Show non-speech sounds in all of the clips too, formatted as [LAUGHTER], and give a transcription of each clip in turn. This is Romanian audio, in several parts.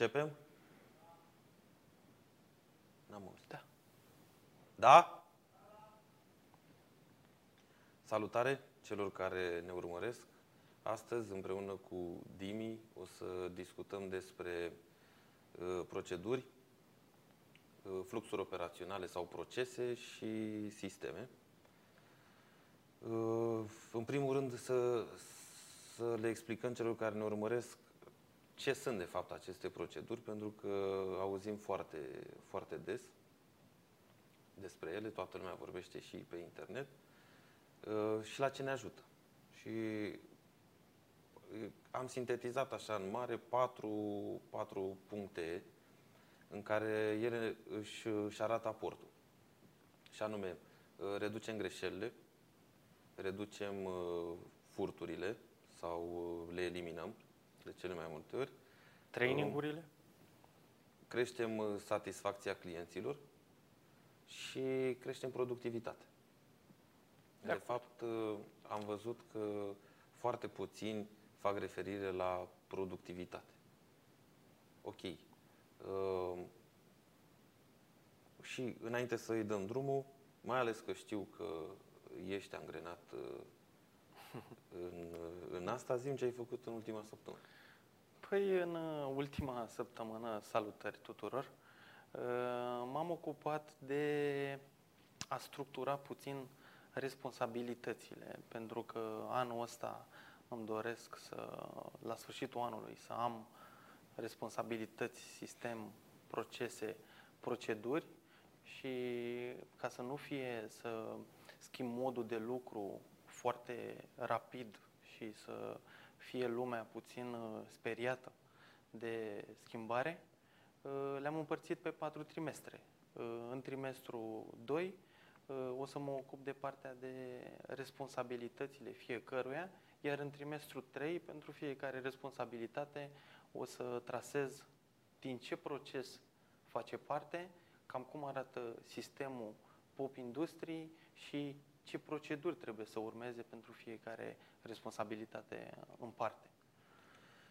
Începem? N-am auzit. Da. Da? Salutare celor care ne urmăresc. Astăzi, împreună cu Dimi, o să discutăm despre uh, proceduri, uh, fluxuri operaționale sau procese și sisteme. Uh, în primul rând, să, să le explicăm celor care ne urmăresc ce sunt de fapt aceste proceduri, pentru că auzim foarte, foarte des despre ele, toată lumea vorbește și pe internet, uh, și la ce ne ajută. Și uh, am sintetizat așa în mare patru, patru puncte în care ele își, își arată aportul. Și anume, uh, reducem greșelile, reducem furturile sau le eliminăm de cele mai multe ori. Trainingurile? Creștem satisfacția clienților și creștem productivitatea. De, de fapt, am văzut că foarte puțini fac referire la productivitate. Ok. Uh, și înainte să îi dăm drumul, mai ales că știu că ești angrenat uh, [LAUGHS] în, în asta, zim ce ai făcut în ultima săptămână. Păi, în ultima săptămână, salutări tuturor, uh, m-am ocupat de a structura puțin responsabilitățile, pentru că anul ăsta îmi doresc să, la sfârșitul anului, să am responsabilități, sistem, procese, proceduri și ca să nu fie să schimb modul de lucru foarte rapid și să fie lumea puțin uh, speriată de schimbare, uh, le-am împărțit pe patru trimestre. Uh, în trimestru 2 o să mă ocup de partea de responsabilitățile fiecăruia, iar în trimestru 3, pentru fiecare responsabilitate, o să trasez din ce proces face parte, cam cum arată sistemul pop industrii și ce proceduri trebuie să urmeze pentru fiecare responsabilitate în parte.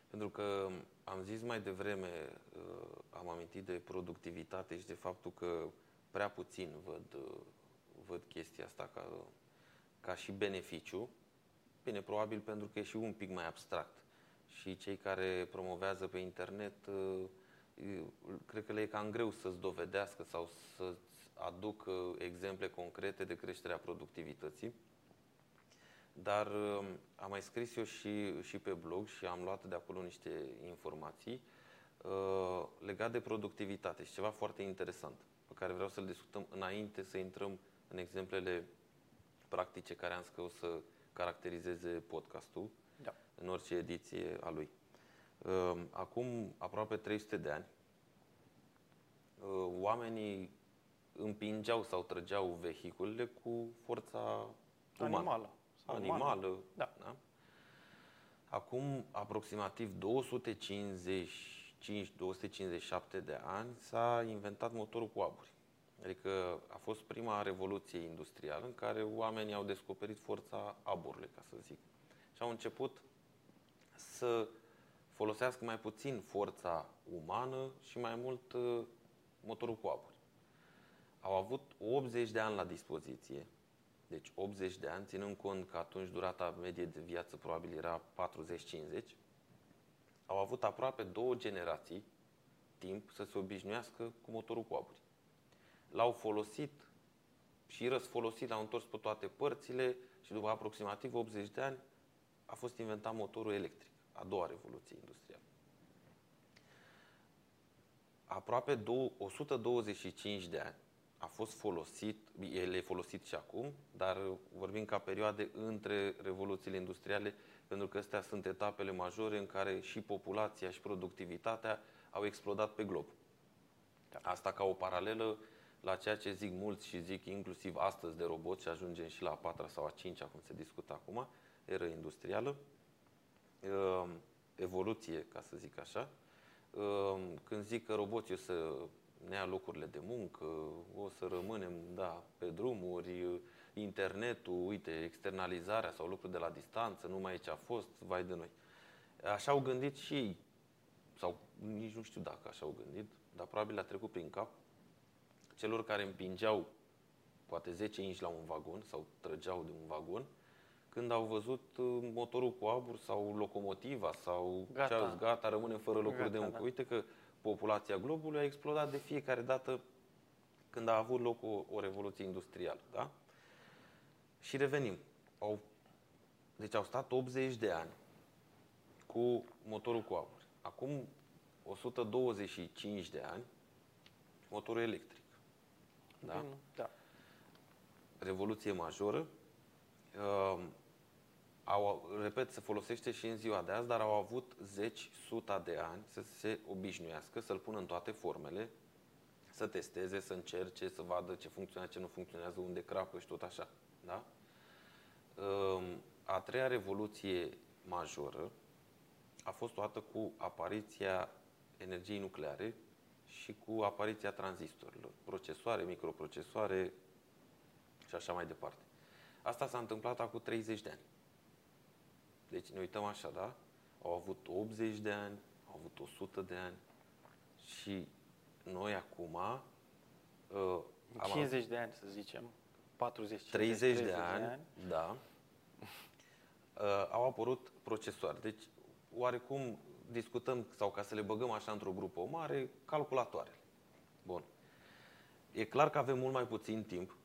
Pentru că am zis mai devreme, uh, am amintit de productivitate și de faptul că prea puțin văd, uh, văd chestia asta ca, ca și beneficiu. Bine, probabil pentru că e și un pic mai abstract. Și cei care promovează pe internet, uh, cred că le e cam greu să-ți dovedească sau să aduc uh, exemple concrete de creșterea productivității. Dar uh, am mai scris eu și, și pe blog și am luat de acolo niște informații uh, legat de productivitate și ceva foarte interesant pe care vreau să-l discutăm înainte să intrăm în exemplele practice care am că o să caracterizeze podcastul da. în orice ediție a lui. Uh, acum aproape 300 de ani, uh, oamenii împingeau sau trăgeau vehiculele cu forța umană. Animală. Sau Animală. Da. da. Acum aproximativ 255-257 de ani s-a inventat motorul cu aburi. Adică a fost prima revoluție industrială în care oamenii au descoperit forța aburului, ca să zic. Și au început să folosească mai puțin forța umană și mai mult uh, motorul cu aburi au avut 80 de ani la dispoziție, deci 80 de ani, ținând cont că atunci durata medie de viață probabil era 40-50, au avut aproape două generații timp să se obișnuiască cu motorul cu aburi. L-au folosit și răsfolosit, l-au întors pe toate părțile și după aproximativ 80 de ani a fost inventat motorul electric, a doua revoluție industrială. Aproape 125 de ani a fost folosit, el e folosit și acum, dar vorbim ca perioade între revoluțiile industriale, pentru că astea sunt etapele majore în care și populația și productivitatea au explodat pe glob. Da. Asta ca o paralelă la ceea ce zic mulți și zic inclusiv astăzi de roboți și ajungem și la a patra sau a cincea, cum se discută acum, eră industrială, ehm, evoluție, ca să zic așa. Ehm, când zic că roboții o să ne ia locurile de muncă, o să rămânem, da, pe drumuri, internetul, uite, externalizarea sau lucruri de la distanță, numai aici a fost, vai de noi. Așa au gândit și ei, sau nici nu știu dacă așa au gândit, dar probabil le-a trecut prin cap celor care împingeau poate 10 inci la un vagon sau trăgeau de un vagon, când au văzut uh, motorul cu abur sau locomotiva sau Gata. ce au zis, gata, rămânem fără locuri Gata, de muncă. da. Uite că populația globului a explodat de fiecare dată când a avut loc o, o revoluție industrială. Da? Și revenim. Au, deci au stat 80 de ani cu motorul cu abur. Acum 125 de ani, motorul electric. Da? Bine, da. revoluție majoră. Uh, au, repet, se folosește și în ziua de azi, dar au avut zeci, suta de ani să se obișnuiască, să-l pună în toate formele, să testeze, să încerce, să vadă ce funcționează, ce nu funcționează, unde crapă și tot așa. Da? Uh, a treia revoluție majoră a fost toată cu apariția energiei nucleare și cu apariția tranzistorilor, procesoare, microprocesoare, și așa mai departe. Asta s-a întâmplat acum 30 de ani. Deci ne uităm așa, da? Au avut 80 de ani, au avut 100 de ani și noi acum uh, am 50 de ani, să zicem. 40, 50, 30 de ani, da, uh, au apărut procesoare. Deci, oarecum discutăm, sau ca să le băgăm așa într-o grupă mare, calculatoarele. Bun. E clar că avem mult mai puțin timp,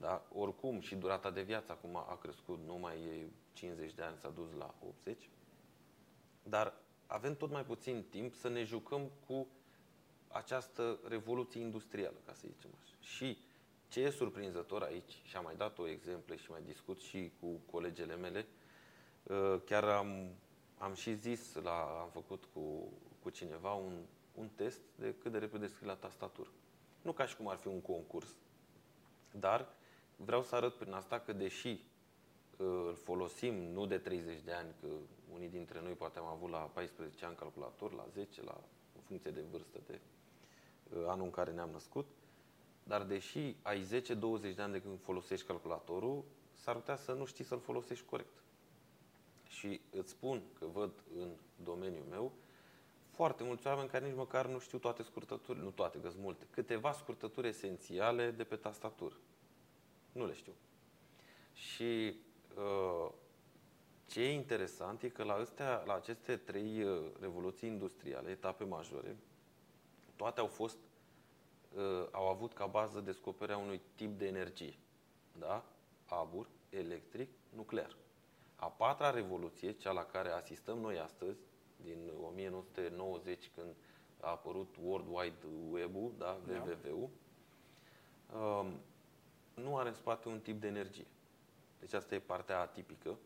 da? oricum și durata de viață acum a crescut, nu mai e 50 de ani, s-a dus la 80, dar avem tot mai puțin timp să ne jucăm cu această revoluție industrială, ca să zicem așa. Și ce e surprinzător aici, și am mai dat o exemple și mai discut și cu colegele mele, uh, chiar am, am și zis, la, am făcut cu, cu cineva un, un test de cât de repede scrie la tastatură. Nu ca și cum ar fi un concurs, dar vreau să arăt prin asta că deși uh, îl folosim nu de 30 de ani, că unii dintre noi poate am avut la 14 ani calculator, la 10, la, în funcție de vârstă, de uh, anul în care ne-am născut, dar deși ai 10-20 de ani de când folosești calculatorul, s-ar putea să nu știi să-l folosești corect. Și îți spun că văd în domeniul meu foarte mulți oameni care nici măcar nu știu toate scurtăturile, nu toate, că multe, câteva scurtături esențiale de pe tastatură. Nu le știu. Și uh, ce e interesant e că la, astea, la aceste trei uh, revoluții industriale, etape majore, toate au fost, uh, au avut ca bază descoperirea unui tip de energie. Da? Abur, electric, nuclear. A patra revoluție, cea la care asistăm noi astăzi, din 1990, când a apărut World Wide Web-ul, da, Da. WWW, um, nu are în spate un tip de energie. Deci asta e partea atipică.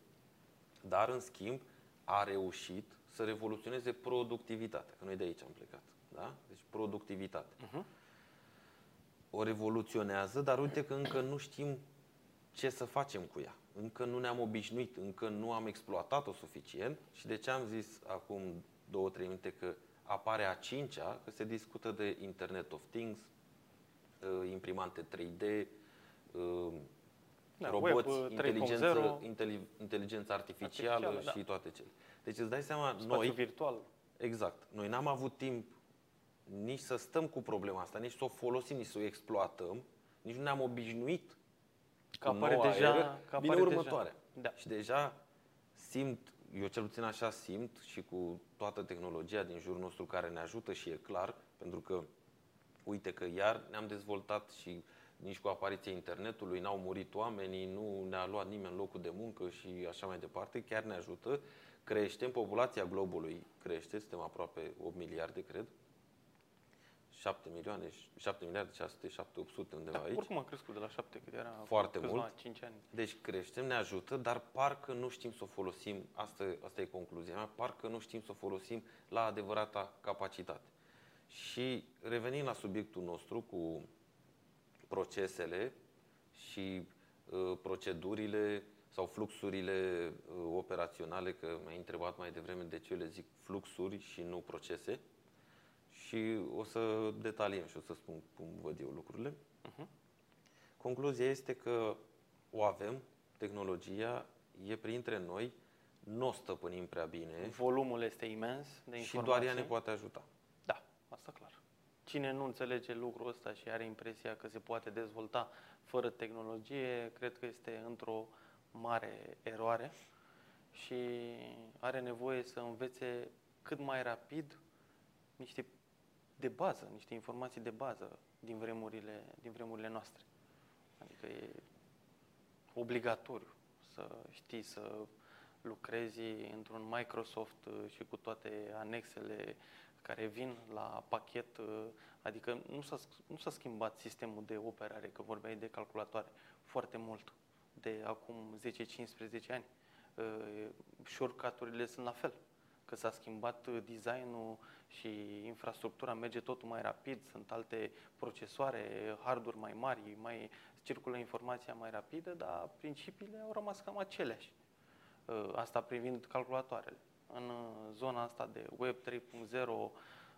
Dar, în schimb, a reușit să revoluționeze productivitatea. Că noi de aici am plecat. Da? Deci productivitate. Mhm. O revoluționează, dar uite că încă nu știm ce să facem cu ea. Încă nu ne-am obișnuit, încă nu am exploatat-o suficient și de ce am zis acum două, trei minute că apare a cincea, că se discută de Internet of Things, uh, imprimante 3D, uh, Da, roboți, web, uh, inteligență, 3.0. inteli- inteligență artificială, Artificială, da. și toate cele. Deci îți dai seama, Spațiu noi, virtual. exact, noi n-am avut timp nici să stăm cu problema asta, nici să o folosim, nici să o exploatăm, nici nu ne-am obișnuit Că cu apare noua deja- eră, că vine apare deja. următoarea. Da. Și deja simt, eu cel puțin așa simt și cu toată tehnologia din jurul nostru care ne ajută și e clar, pentru că uite că iar ne-am dezvoltat și nici cu apariția internetului n-au murit oamenii, nu ne-a luat nimeni locul de muncă și așa mai departe, chiar ne ajută. Creștem, populația globului crește, suntem aproape 8 miliarde, cred. 7 milioane, 7 miliarde, 600, 7, 800 undeva Da, aici. oricum a crescut de la 7 cât era acum Foarte câțiva, mult. 5 ani. Deci creștem, ne ajută, dar parcă nu știm să o folosim, asta, asta e concluzia mea, parcă nu știm să o folosim la adevărata capacitate. Și revenind la subiectul nostru cu procesele și uh, procedurile sau fluxurile uh, operaționale, că m-ai întrebat mai devreme de ce eu le zic fluxuri și nu procese, și o să detaliem și o să spun cum văd eu lucrurile. Concluzia este că o avem, tehnologia e printre noi, nu o stăpânim prea bine Volumul este imens de și informații. doar ea ne poate ajuta. asta clar. Cine nu înțelege lucrul ăsta și are impresia că se poate dezvolta fără tehnologie, cred că este într-o mare eroare și are nevoie să învețe cât mai rapid niște de bază, niște informații de bază din vremurile, din vremurile noastre. Adică e obligatoriu să știi să lucrezi într-un Microsoft și cu toate anexele care vin la pachet, adică nu s-a, nu s-a schimbat sistemul de operare, că vorbeai de calculatoare, foarte mult de acum 10-15 ani. Shortcut-urile sunt la fel, că s-a schimbat designul și infrastructura merge totul mai rapid, sunt alte procesoare, harduri mai mari, mai circulă informația mai rapidă, dar principiile au rămas cam aceleași. Asta privind calculatoarele în zona asta de Web 3.0,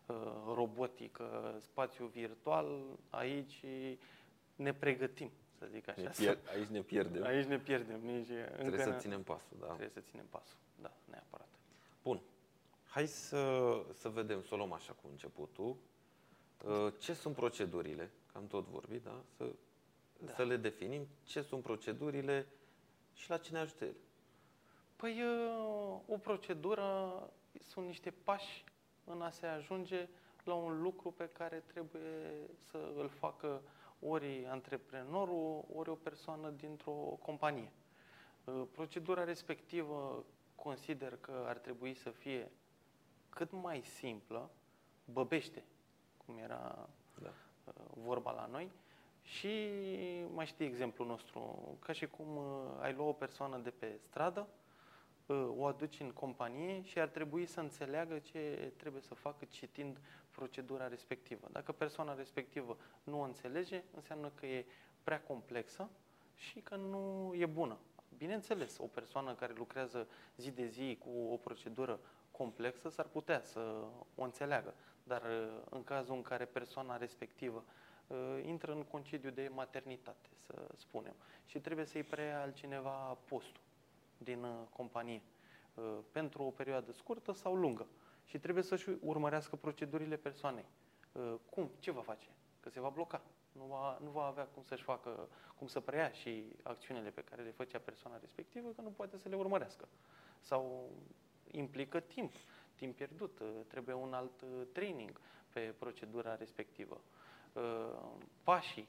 uh, robotică, spațiu virtual, aici ne pregătim, să zic așa. Ne pier- aici ne pierdem. [LAUGHS] Aici ne pierdem. Nici trebuie să ținem pasul, da. Trebuie să ținem pasul, da, neapărat. Bun. Hai să, să vedem, să o luăm așa cu începutul. Uh, ce sunt procedurile? Că am tot vorbit, da? Să, da. să le definim. Ce sunt procedurile și la cine ajută ele? Păi o procedură sunt niște pași în a se ajunge la un lucru pe care trebuie să îl facă ori antreprenorul, ori o persoană dintr-o companie. Procedura respectivă consider că ar trebui să fie cât mai simplă, băbește, cum era da. vorba la noi, și mai știi exemplul nostru, ca și cum ai lua o persoană de pe stradă, o aduci în companie și ar trebui să înțeleagă ce trebuie să facă citind procedura respectivă. Dacă persoana respectivă nu o înțelege, înseamnă că e prea complexă și că nu e bună. Bineînțeles, o persoană care lucrează zi de zi cu o procedură complexă s-ar putea să o înțeleagă, dar în cazul în care persoana respectivă intră în concediu de maternitate, să spunem, și trebuie să-i preia altcineva postul din uh, companie uh, pentru o perioadă scurtă sau lungă și trebuie să-și urmărească procedurile persoanei. Uh, cum? Ce va face? Că se va bloca. Nu va, nu va avea cum să-și facă, cum să preia și acțiunile pe care le făcea persoana respectivă, că nu poate să le urmărească. Sau implică timp, timp pierdut, trebuie un alt training pe procedura respectivă. Pașii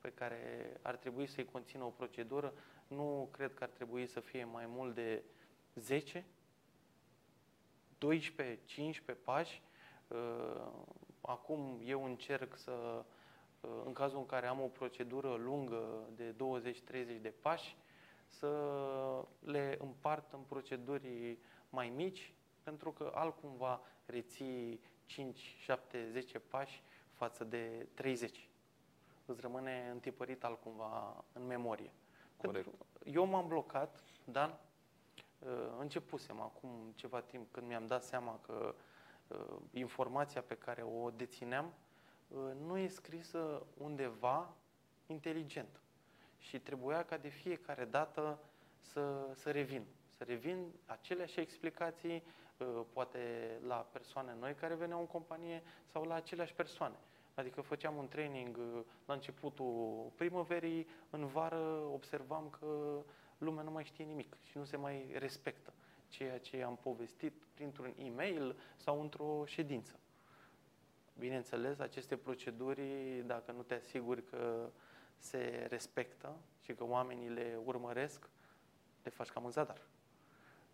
pe care ar trebui să-i conțină o procedură nu cred că ar trebui să fie mai mult de 10, 12, 15 pași. Uh, acum eu încerc să, uh, în cazul în care am o procedură lungă de 20-30 de pași, să le împart în proceduri mai mici, pentru că altcumva reții 5, 7, 10 pași față de 30. Îți rămâne întipărit altcumva în memorie. Corect. Pentru, eu m-am blocat, Dan, uh, începusem acum ceva timp când mi-am dat seama că uh, informația pe care o dețineam uh, nu e scrisă undeva inteligent. Și trebuia ca de fiecare dată să, să revin. Să revin aceleași explicații, poate la persoane noi care veneau în companie sau la aceleași persoane. Adică făceam un training uh, la începutul primăverii, în vară observam că lumea nu mai știe nimic și nu se mai respectă ceea ce am povestit printr-un e-mail sau într-o ședință. Bineînțeles, aceste proceduri, dacă nu te asiguri că se respectă și că oamenii le urmăresc, le faci cam în zadar.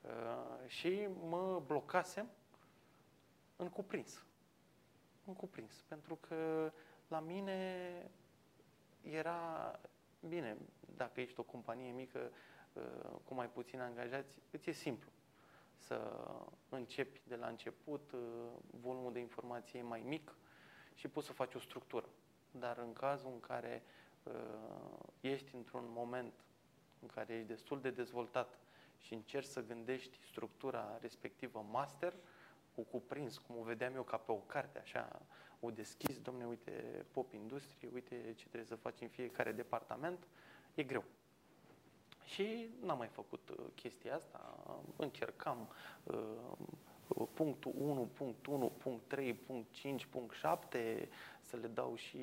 Uh, și mă blocasem în cuprins în cuprins. Pentru că la mine era bine, dacă ești o companie mică uh, cu mai puțini angajați, îți e simplu să începi de la început, uh, volumul de informație e mai mic și poți să faci o structură. Dar în cazul în care uh, ești într-un moment în care ești destul de dezvoltat și încerci să gândești structura respectivă master, cu cuprins, cum o vedeam eu ca pe o carte, așa, o deschis, domne, uite, pop industrie, uite ce trebuie să faci în fiecare departament, e greu. Și n-am mai făcut uh, chestia asta, încercam, uh, uh, punctul 1, punct 1, punct 3, punct 5, punct 7, să le dau și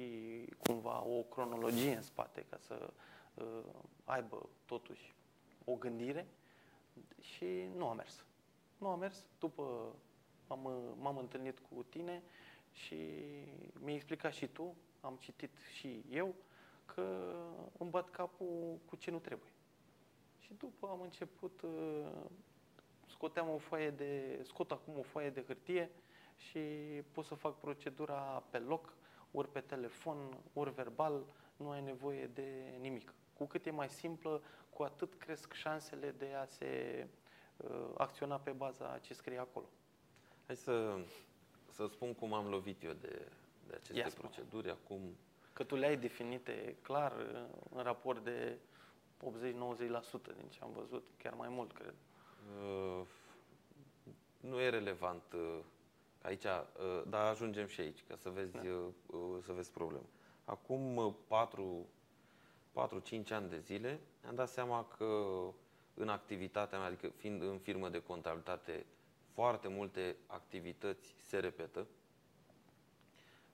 cumva o cronologie în spate ca să uh, aibă totuși o gândire și nu a mers. Nu a mers. După m-am, m-am întâlnit cu tine și mi-ai explicat și tu, am citit și eu, că îmi bat capul cu ce nu trebuie. Și după am început, uh, scoteam o foaie de, scot acum o foaie de hârtie și pot să fac procedura pe loc, ori pe telefon, ori verbal, nu ai nevoie de nimic. Cu cât e mai simplă, cu atât cresc șansele de a se uh, acționa pe baza ce scrie acolo. Hai să, să spun cum am lovit eu de, de aceste Ia proceduri. Acum Că tu le-ai definite clar uh, în raport de 80-90% din ce am văzut, chiar mai mult, cred. Uh, nu e relevant uh, aici, uh, dar ajungem și aici, ca să vezi, Da. uh, uh, să vezi problema. Acum uh, 4, 4-5 ani de zile am dat seama că în activitatea mea, adică fiind în firmă de contabilitate, foarte multe activități se repetă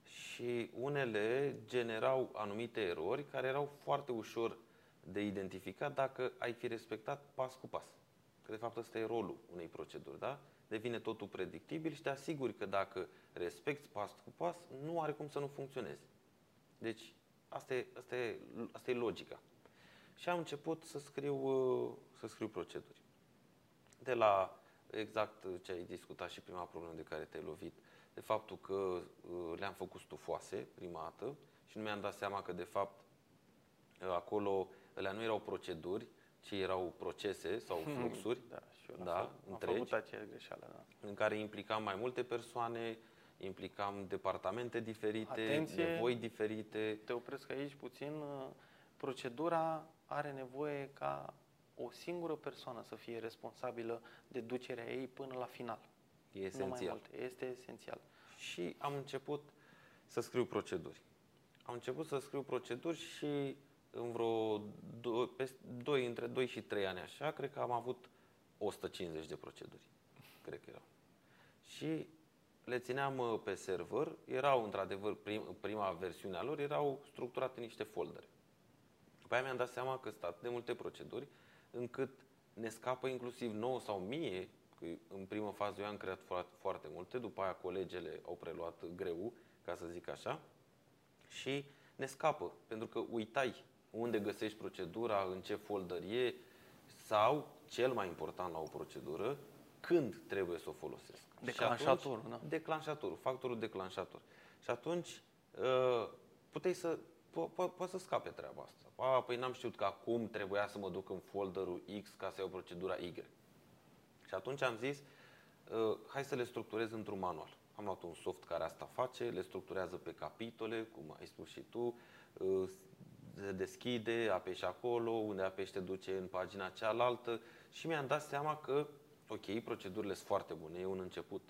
și unele generau anumite erori care erau foarte ușor de identificat dacă ai fi respectat pas cu pas. Că de fapt ăsta e rolul unei proceduri, da? Devine totul predictibil și te asiguri că dacă respecti pas cu pas, nu are cum să nu funcționeze. Deci, asta e, asta e, asta e logica. Și am început să scriu, uh, să scriu proceduri. De la exact ce ai discutat și prima problemă de care te-ai lovit, de faptul că uh, le-am făcut stufoase prima dată și nu mi-am dat seama că de fapt uh, acolo alea nu erau proceduri, ci erau procese sau fluxuri Da, și eu la Da, fel. am întregi. făcut aceeași greșeală, da. în care implicam mai multe persoane, implicam departamente diferite, Atenție! nevoi diferite. Te opresc aici puțin. uh, Procedura are nevoie ca o singură persoană să fie responsabilă de ducerea ei până la final. E Nu mai esențial. mult. Este esențial. Și am început să scriu proceduri. Am început să scriu proceduri și în vreo 2, peste 2 între 2 și 3 ani așa, cred că am avut 150 de proceduri. Cred că erau. Și le țineam uh, pe server, erau într-adevăr prim, prima versiune a lor, erau structurate în niște foldere. După aia mi-am dat seama că sunt atât de multe proceduri încât ne scapă inclusiv nouă sau mie, că în primă fază eu am creat foarte, foarte multe, după aia colegele au preluat greu, ca să zic așa, și ne scapă, pentru că uitai unde găsești procedura, în ce folder e, sau, cel mai important la o procedură, când trebuie să o folosesc. Și Declanșatorul, atunci- da. Declanșatorul, factorul declanșator. Și atunci uh, puteai să, po- po- poți să scape treaba asta. A, păi n-am știut că acum trebuia să mă duc în folderul X ca să iau procedura Y. Și atunci am zis, uh, hai să le structurez într-un manual. Am luat un soft care asta face, le structurează pe capitole, cum ai spus și tu, uh, se deschide, apeși acolo, unde apeși te duce în pagina cealaltă și mi-am dat seama că, ok, procedurile sunt foarte bune, e un început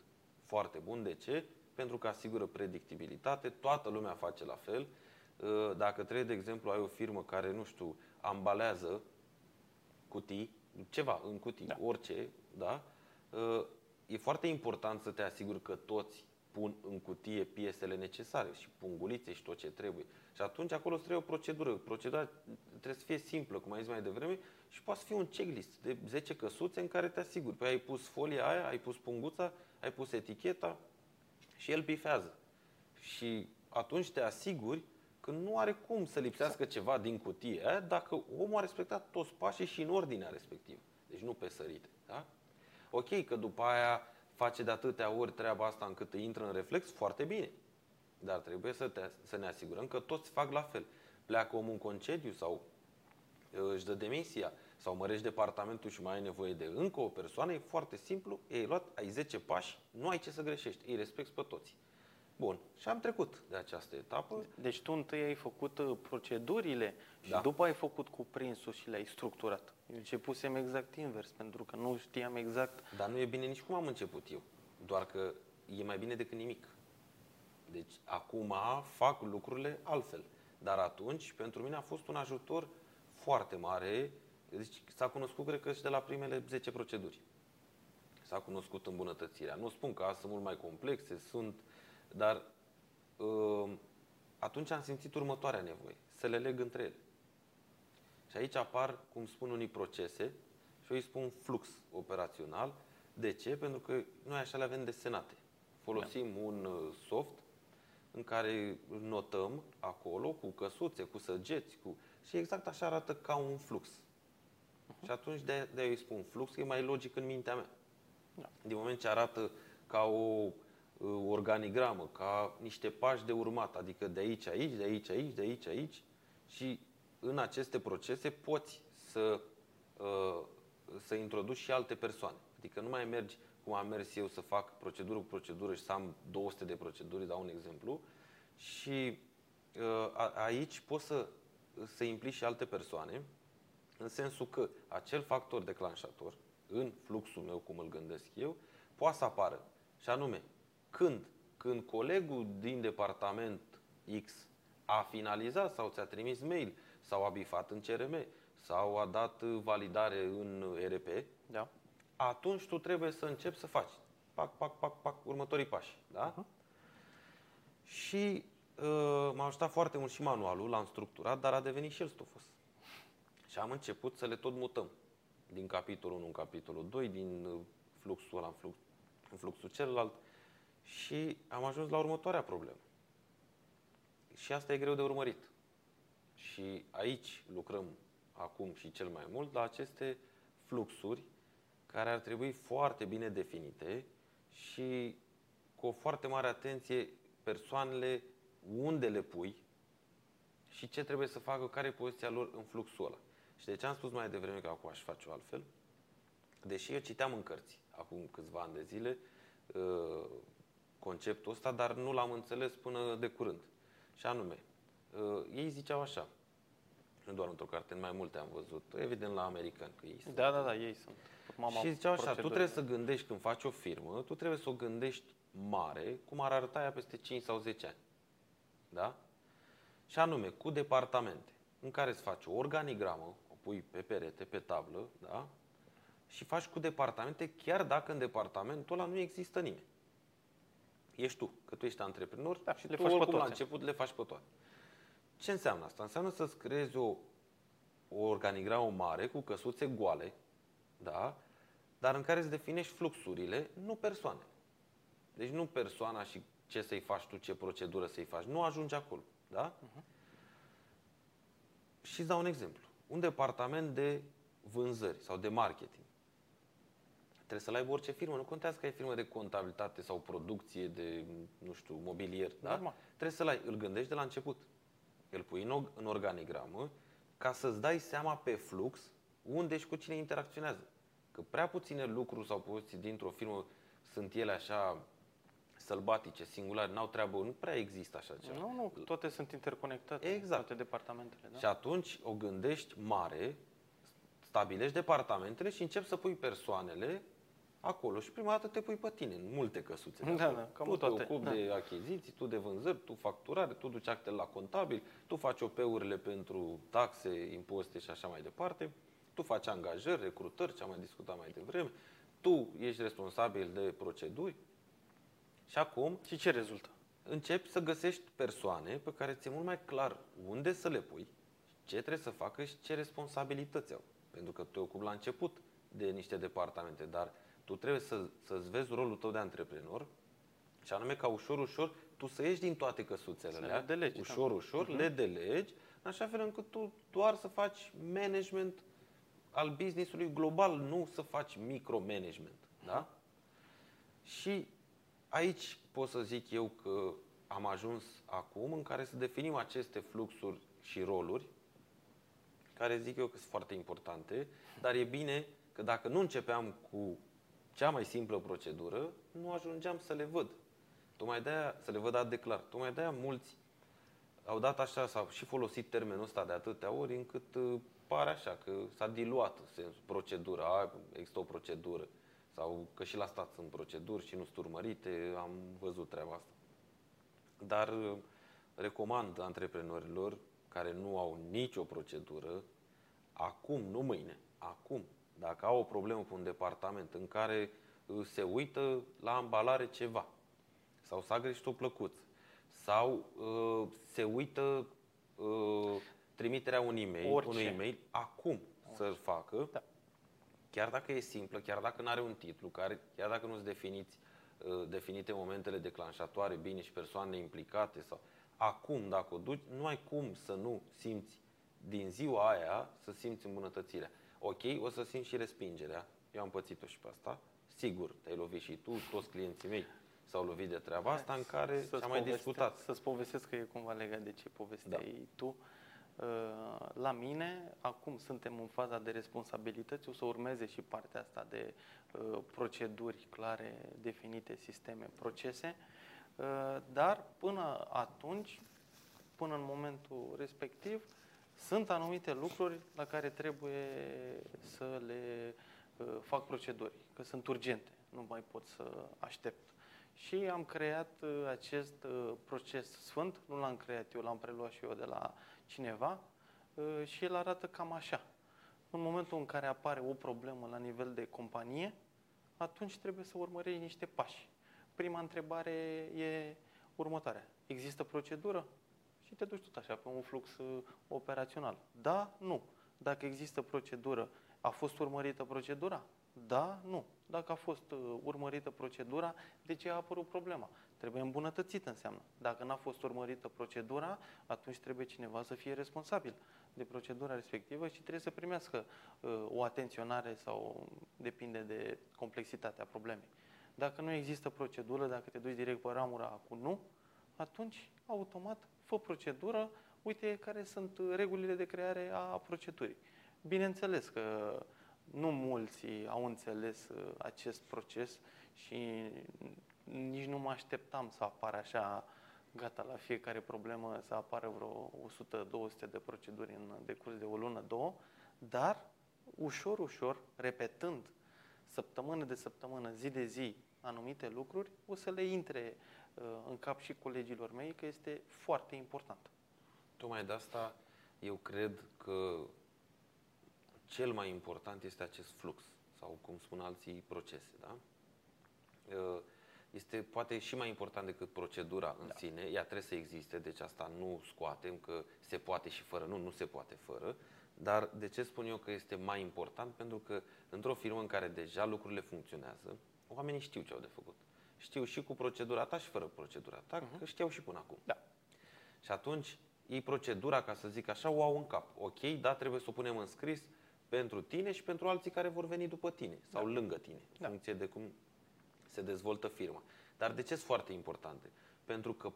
foarte bun. De ce? Pentru că asigură predictibilitate, toată lumea face la fel. Uh, Dacă trebuie, de exemplu, ai o firmă care, nu știu, ambalează cutii, ceva în cutii, da. orice, da? Uh, E foarte important să te asiguri că toți pun în cutie piesele necesare și pungulițe și tot ce trebuie. Și atunci acolo îți trebuie o procedură. Procedura trebuie să fie simplă, cum ai zis mai devreme, și poate să fie un checklist de 10 căsuțe în care te asiguri. Păi ai pus folia aia, ai pus punguța, ai pus eticheta și el bifează. Și atunci te asiguri că nu are cum să lipsească ceva din cutie aia dacă omul a respectat toți pașii și în ordinea respectivă. Deci nu pe sărite. Da? Ok, că după aia face de atâtea ori treaba asta încât îi intră în reflex, foarte bine. Dar trebuie să, te, să ne asigurăm că toți fac la fel. Pleacă omul în concediu sau uh, își dă demisia sau mărești departamentul și mai ai nevoie de încă o persoană, e foarte simplu, ei luat, ai 10 pași, nu ai ce să greșești, îi respecti pe toți. Bun, și am trecut de această etapă. Deci tu întâi ai făcut uh, procedurile și Da. după ai făcut cuprinsul și le-ai structurat. Eu începusem exact invers, pentru că nu știam exact Dar nu e bine nici cum am început eu. Doar că e mai bine decât nimic. Deci acum fac lucrurile altfel. Dar atunci, pentru mine a fost un ajutor foarte mare. Deci s-a cunoscut, cred că, și de la primele 10 proceduri. s-a cunoscut îmbunătățirea. Nu spun că sunt mult mai complexe, sunt, dar uh, atunci am simțit următoarea nevoie, să le leg între ele. Și aici apar, cum spun unii, procese și eu îi spun flux operațional. De ce? Pentru că noi așa le avem desenate. Folosim da. un uh, soft în care notăm acolo cu căsuțe, cu săgeți, cu... și exact așa arată ca un flux. Uh-huh. Și atunci de, de îi spun flux, e mai logic în mintea mea. Da. Din moment ce arată ca o uh, organigramă, ca niște pași de urmat, adică de aici, aici, de aici, aici, de aici, aici și în aceste procese poți să, uh, să introduci și alte persoane. Adică nu mai mergi cum am mers eu să fac procedură cu procedură și să am 200 de proceduri, dau un exemplu, și uh, aici poți să, să implici și alte persoane, în sensul că acel factor declanșator, în fluxul meu, cum îl gândesc eu, poate să apară. Și anume, când, când colegul din departament X a finalizat sau ți-a trimis mail sau a bifat în CRM sau a dat validare în RP, da. atunci tu trebuie să începi să faci. Pac, pac, pac, pac, următorii pași. Da? Uh-huh. Și uh, m-a ajutat foarte mult și manualul, l-am structurat, dar a devenit și el stufos. Și am început să le tot mutăm. Din capitolul 1 în capitolul 2, din uh, fluxul ăla în, flux, în fluxul celălalt. Și am ajuns la următoarea problemă. Și asta e greu de urmărit. Și aici lucrăm acum și cel mai mult la aceste fluxuri care ar trebui foarte bine definite și cu o foarte mare atenție persoanele unde le pui și ce trebuie să facă, care e poziția lor în fluxul ăla. Și de ce am spus mai devreme că acum aș face-o altfel? Deși eu citeam în cărți, acum câțiva ani de zile, uh, conceptul ăsta, dar nu l-am înțeles până de curând. Și anume, uh, ei ziceau așa, nu doar într-o carte, în mai multe am văzut, evident la americani, că ei sunt. Da, da, da, ei sunt. Mama și ziceau așa, tu trebuie să gândești când faci o firmă, tu trebuie să o gândești mare, cum ar arăta ea peste 5 sau 10 ani. Da? Și anume, cu departamente, în care îți faci o organigramă, o pui pe perete, pe tablă, da? Și faci cu departamente, chiar dacă în departamentul ăla nu există nimeni. Ești tu, că tu ești antreprenor da, și le tu faci oricum la început le faci pe toate. Ce înseamnă asta? Înseamnă să-ți creezi o, o organigramă mare cu căsuțe goale, da? dar în care îți definești fluxurile, nu persoane. Deci nu persoana și ce să-i faci tu, ce procedură să-i faci. Nu ajungi acolo. Da? Uh-huh. Și îți dau un exemplu. Un departament de vânzări sau de marketing. Trebuie să-l aibă orice firmă. Nu contează că ai firmă de contabilitate sau producție de, nu știu, mobilier. Da? Normal. Trebuie să-l ai. Îl gândești de la început. Îl pui în, în organigramă ca să-ți dai seama pe flux unde și cu cine interacționează. Că prea puține lucruri sau poziții dintr-o firmă sunt ele așa sălbatice, singulare, n-au treabă, nu prea există așa ceva. Nu, nu, toate sunt interconectate, exact. toate departamentele. Da? Și atunci o gândești mare, stabilești departamentele și începi să pui persoanele acolo și prima dată te pui pe tine în multe căsuțe. Da, da, cam tu toate. te ocupi da. de achiziții, tu de vânzări, tu facturare, tu duci actele la contabil, tu faci OP-urile pentru taxe, impozite și așa mai departe, tu faci angajări, recrutări, ce am mai discutat mai devreme, tu ești responsabil de proceduri și acum... Și ce rezultă? Începi să găsești persoane pe care ți-e mult mai clar unde să le pui, ce trebuie să facă și ce responsabilități au. Pentru că te ocupi la început de niște departamente, dar tu trebuie să, să-ți vezi rolul tău de antreprenor și anume ca ușor, ușor, tu să ieși din toate căsuțele alea, delegi, ușor, da. ușor, uh-huh. le delegi, în așa fel încât tu doar să faci management al businessului global, nu să faci micromanagement. Da? Și aici pot să zic eu că am ajuns acum în care să definim aceste fluxuri și roluri, care zic eu că sunt foarte importante, dar e bine că dacă nu începeam cu cea mai simplă procedură, nu ajungeam să le văd. Tocmai de-aia, să le văd dat de clar. Tocmai de-aia mulți au dat așa, s-au și folosit termenul ăsta de atâtea ori, încât uh, pare așa că s-a diluat sensul, procedura, există o procedură. Sau că și la stat sunt proceduri și nu sunt urmărite, am văzut treaba asta. Dar uh, recomand antreprenorilor care nu au nicio procedură, acum, nu mâine, acum, dacă au o problemă cu un departament în care uh, se uită la ambalare ceva sau s-a greșit o plăcuță sau uh, se uită uh, trimiterea un e-mail, Orice. unui e-mail acum să-l facă, Da. chiar dacă e simplă, chiar dacă nu are un titlu, care, chiar dacă nu sunt definiți, uh, definite momentele declanșatoare bine și persoanele implicate sau acum dacă o duci, nu ai cum să nu simți din ziua aia să simți îmbunătățirea. Ok, o să simți și respingerea. Eu am pățit-o și pe asta. Sigur, te-ai lovit și tu, toți clienții mei s-au lovit de treaba asta în care Să-ți am mai poveste- discutat. Să-ți povestesc că e cumva legat de ce povesteai Da. tu. Uh, La mine, acum suntem în faza de responsabilități, o să urmeze și partea asta de uh, proceduri clare, definite, sisteme, procese, Uh, dar până atunci, până în momentul respectiv, sunt anumite lucruri la care trebuie să le uh, fac proceduri, că sunt urgente, nu mai pot să aștept. Și am creat uh, acest uh, proces sfânt, nu l-am creat eu, l-am preluat și eu de la cineva uh, și el arată cam așa. În momentul în care apare o problemă la nivel de companie, atunci trebuie să urmărești niște pași. Prima întrebare e următoarea. Există procedură? Și te duci tot așa pe un flux uh, operațional. Da, nu. Dacă există procedură, a fost urmărită procedura? Da, nu. Dacă a fost uh, urmărită procedura, de ce a apărut problema? Trebuie îmbunătățită înseamnă. Dacă n-a fost urmărită procedura, atunci trebuie cineva să fie responsabil de procedura respectivă și trebuie să primească uh, o atenționare sau depinde de complexitatea problemei. Dacă nu există procedură, dacă te duci direct pe ramura cu nu, atunci, automat, fă procedură, uite care sunt regulile de creare a procedurii. Bineînțeles că nu mulți au înțeles uh, acest proces și nici nu mă așteptam să apară așa, gata, la fiecare problemă să apară vreo 100-200 de proceduri în decurs de o lună, două, dar ușor, ușor, repetând săptămână de săptămână, zi de zi, anumite lucruri, o să le intre uh, în cap și colegilor mei că este foarte important. Tocmai de asta eu cred că cel mai important este acest flux sau, cum spun alții, procese. Da? Uh, Este poate și mai important decât procedura în da. sine. Ea trebuie să existe, deci asta nu scoatem că se poate și fără. Nu, nu se poate fără. Dar de ce spun eu că este mai important? Pentru că într-o firmă în care deja lucrurile funcționează, oamenii știu ce au de făcut. Știu și cu procedura ta și fără procedura ta, uh-huh. că știau și până acum. Da. Și atunci, ei procedura, ca să zic așa, o au în cap. Ok, da, trebuie să o punem în scris pentru tine și pentru alții care vor veni după tine sau da. lângă tine, în Da. funcție de cum se dezvoltă firma. Dar de ce sunt foarte importante? Pentru că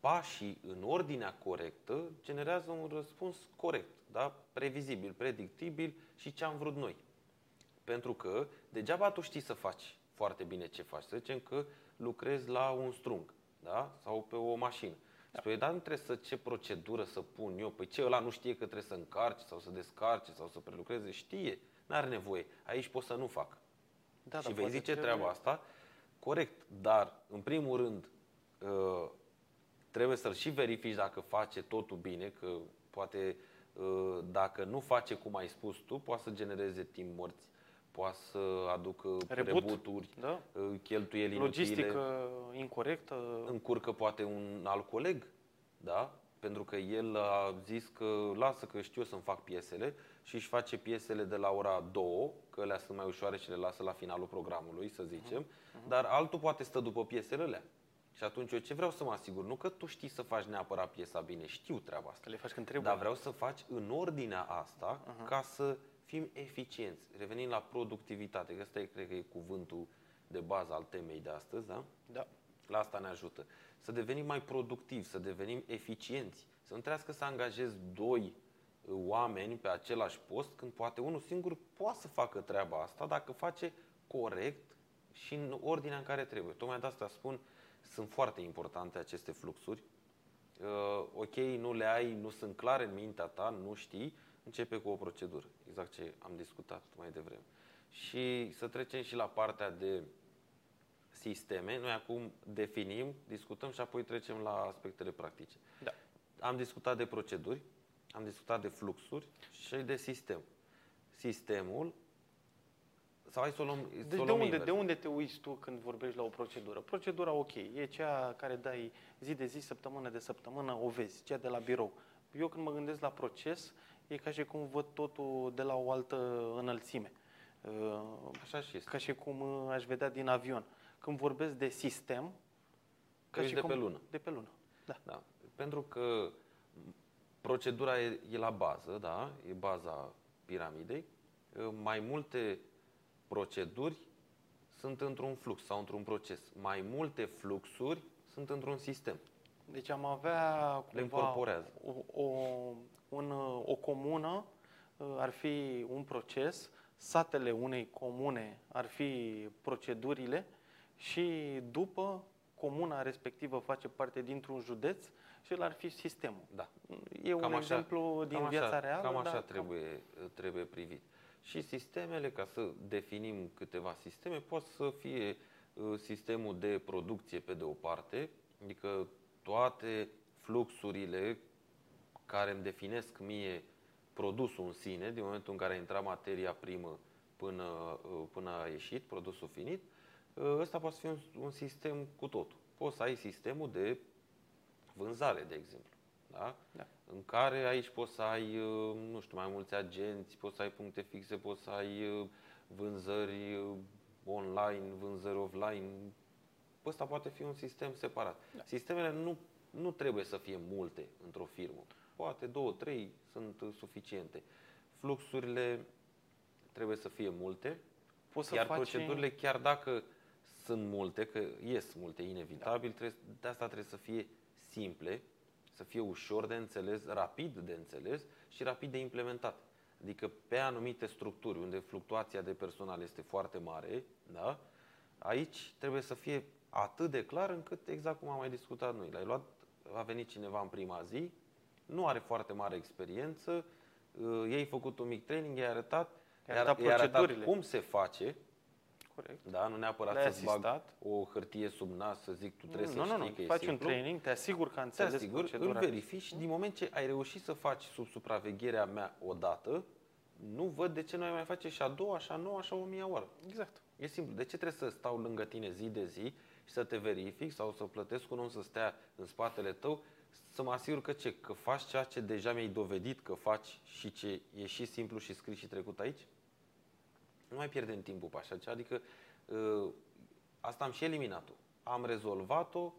pașii în ordinea corectă generează un răspuns corect, da? previzibil, predictibil și ce am vrut noi. Pentru că degeaba tu știi să faci foarte bine ce faci. Să zicem că lucrezi la un strung da? sau pe o mașină. Da. Spui, dar nu trebuie să ce procedură să pun eu. Păi ce, ăla nu știe că trebuie să încarce sau să descarce sau să prelucreze? Știe, n-are nevoie. Aici pot să nu fac. Da, și dar vei poate zice trebuie- treaba asta, corect, dar în primul rând uh, trebuie să-l și verifici dacă face totul bine, că poate uh, dacă nu face cum ai spus tu, poate să genereze timp morți, poate să aducă Reboot, rebuturi, da. uh, cheltuieli inutile, Logistică incorrectă. încurcă poate un alt coleg, da? Pentru că el a zis că lasă că știu eu să-mi fac piesele și își face piesele de la ora 2, că alea sunt mai ușoare și le lasă la finalul programului, să zicem, dar altul poate stă după piesele alea. Și atunci eu ce vreau să mă asigur? Nu că tu știi să faci neapărat piesa bine, știu treaba asta. Că le faci când trebuie. Dar vreau să faci în ordinea asta uh-huh. ca să fim eficienți. Revenind la productivitate, că ăsta e, cred că e cuvântul de bază al temei de astăzi, da? Da. La asta ne ajută. Să devenim mai productivi, să devenim eficienți. Să nu trebuiască să angajezi doi uh, oameni pe același post, când poate unul singur poate să facă treaba asta dacă face corect și în ordinea în care trebuie. Tocmai de asta spun, sunt foarte importante aceste fluxuri. Uh, ok, nu le ai, nu sunt clare în mintea ta, nu știi, începe cu o procedură. Exact ce am discutat mai devreme. Și să trecem și la partea de sisteme. Noi acum definim, discutăm și apoi trecem la aspectele practice. Da. Am discutat de proceduri, am discutat de fluxuri și de sistem. Sistemul sau hai să o luăm, să Deci o de luăm unde, invers. de unde te uiți tu când vorbești la o procedură? Procedura ok, e cea care dai zi de zi, săptămână de săptămână, o vezi, cea de la birou. Eu când mă gândesc la proces, e ca și cum văd totul de la o altă înălțime. Uh, Așa și este. Ca și cum uh, aș vedea din avion. Când vorbesc de sistem, Te uiți de pe lună. De pe lună, da. Da. Pentru că procedura e, e la bază, da? E baza piramidei. Mai multe proceduri sunt într-un flux sau într-un proces. Mai multe fluxuri sunt într-un sistem. Deci am avea Le cumva incorporează. o, o, un, o comună uh, ar fi un proces, satele unei comune ar fi procedurile și după comuna respectivă face parte dintr-un județ și el ar fi sistemul. Da. E un exemplu din cam viața așa, reală. Cam așa dar trebuie, trebuie privit. Și sistemele, ca să definim câteva sisteme, pot să fie uh, sistemul de producție pe de o parte, adică toate fluxurile care îmi definesc mie produsul în sine, din momentul în care a intrat materia primă până, uh, până a ieșit produsul finit, uh, ăsta poate fi un, un sistem cu totul. Poți să ai sistemul de vânzare, de exemplu. Da? Da. În care aici poți să ai, uh, nu știu, mai mulți agenți, poți să ai puncte fixe, poți să ai uh, vânzări uh, online, vânzări offline. Ăsta poate fi un sistem separat. Da. Sistemele nu, nu trebuie să fie multe într-o firmă. Poate două, trei sunt uh, suficiente. Fluxurile trebuie să fie multe, Poți să iar faci procedurile, chiar dacă sunt multe, că ies multe, inevitabil, trebuie, de asta trebuie să fie simple, să fie ușor de înțeles, rapid de înțeles și rapid de implementat. Adică pe anumite structuri unde fluctuația de personal este foarte mare, da? aici trebuie să fie atât de clar încât, exact cum am mai discutat noi, l-ai luat, a venit cineva în prima zi, nu are foarte mare experiență, uh, ei făcut un mic training, i-ai arătat, I-ai arătat i-ai arătat procedurile. cum se face, Corect. da, nu neapărat Le-ai să-ți bag asistat? o hârtie sub nas să zic tu trebuie nu, să nu, știi nu, că e faci simplu. un training, te asigur că Te înțeles asigur, îl procedura. verifici și din moment ce ai reușit să faci sub supravegherea mea odată, nu văd de ce nu ai mai face și a doua, și a noua, și a o mia oară. Exact. E simplu. De ce trebuie să stau lângă tine zi de zi și să te verific sau să plătesc un om să stea în spatele tău să mă asigur că ce? Că faci ceea ce deja mi-ai dovedit că faci și ce e și simplu și scris și trecut aici? Nu mai pierdem timpul pe așa ceva. Adică ă, asta am și eliminat-o. Am rezolvat-o,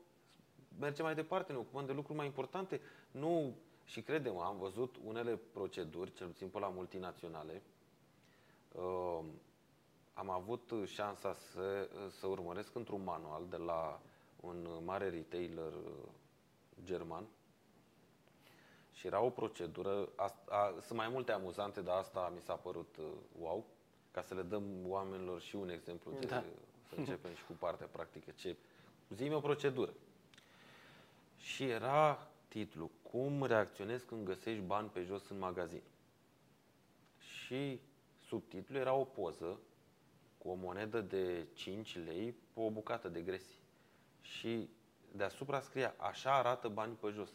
mergem mai departe, ne ocupăm de lucruri mai importante. Nu, și credem, am văzut unele proceduri, cel puțin pe la multinaționale, ă, am avut șansa să, să urmăresc într-un manual de la un mare retailer uh, german și era o procedură, a, a, sunt mai multe amuzante, dar asta mi s-a părut uh, wow, ca să le dăm oamenilor și un exemplu de, Da. să începem și cu partea practică. Ce, zi o procedură. Și era titlul, cum reacționezi când găsești bani pe jos în magazin. Și subtitlul era o poză cu o monedă de 5 lei pe o bucată de gresi. Și deasupra scria, așa arată bani pe jos.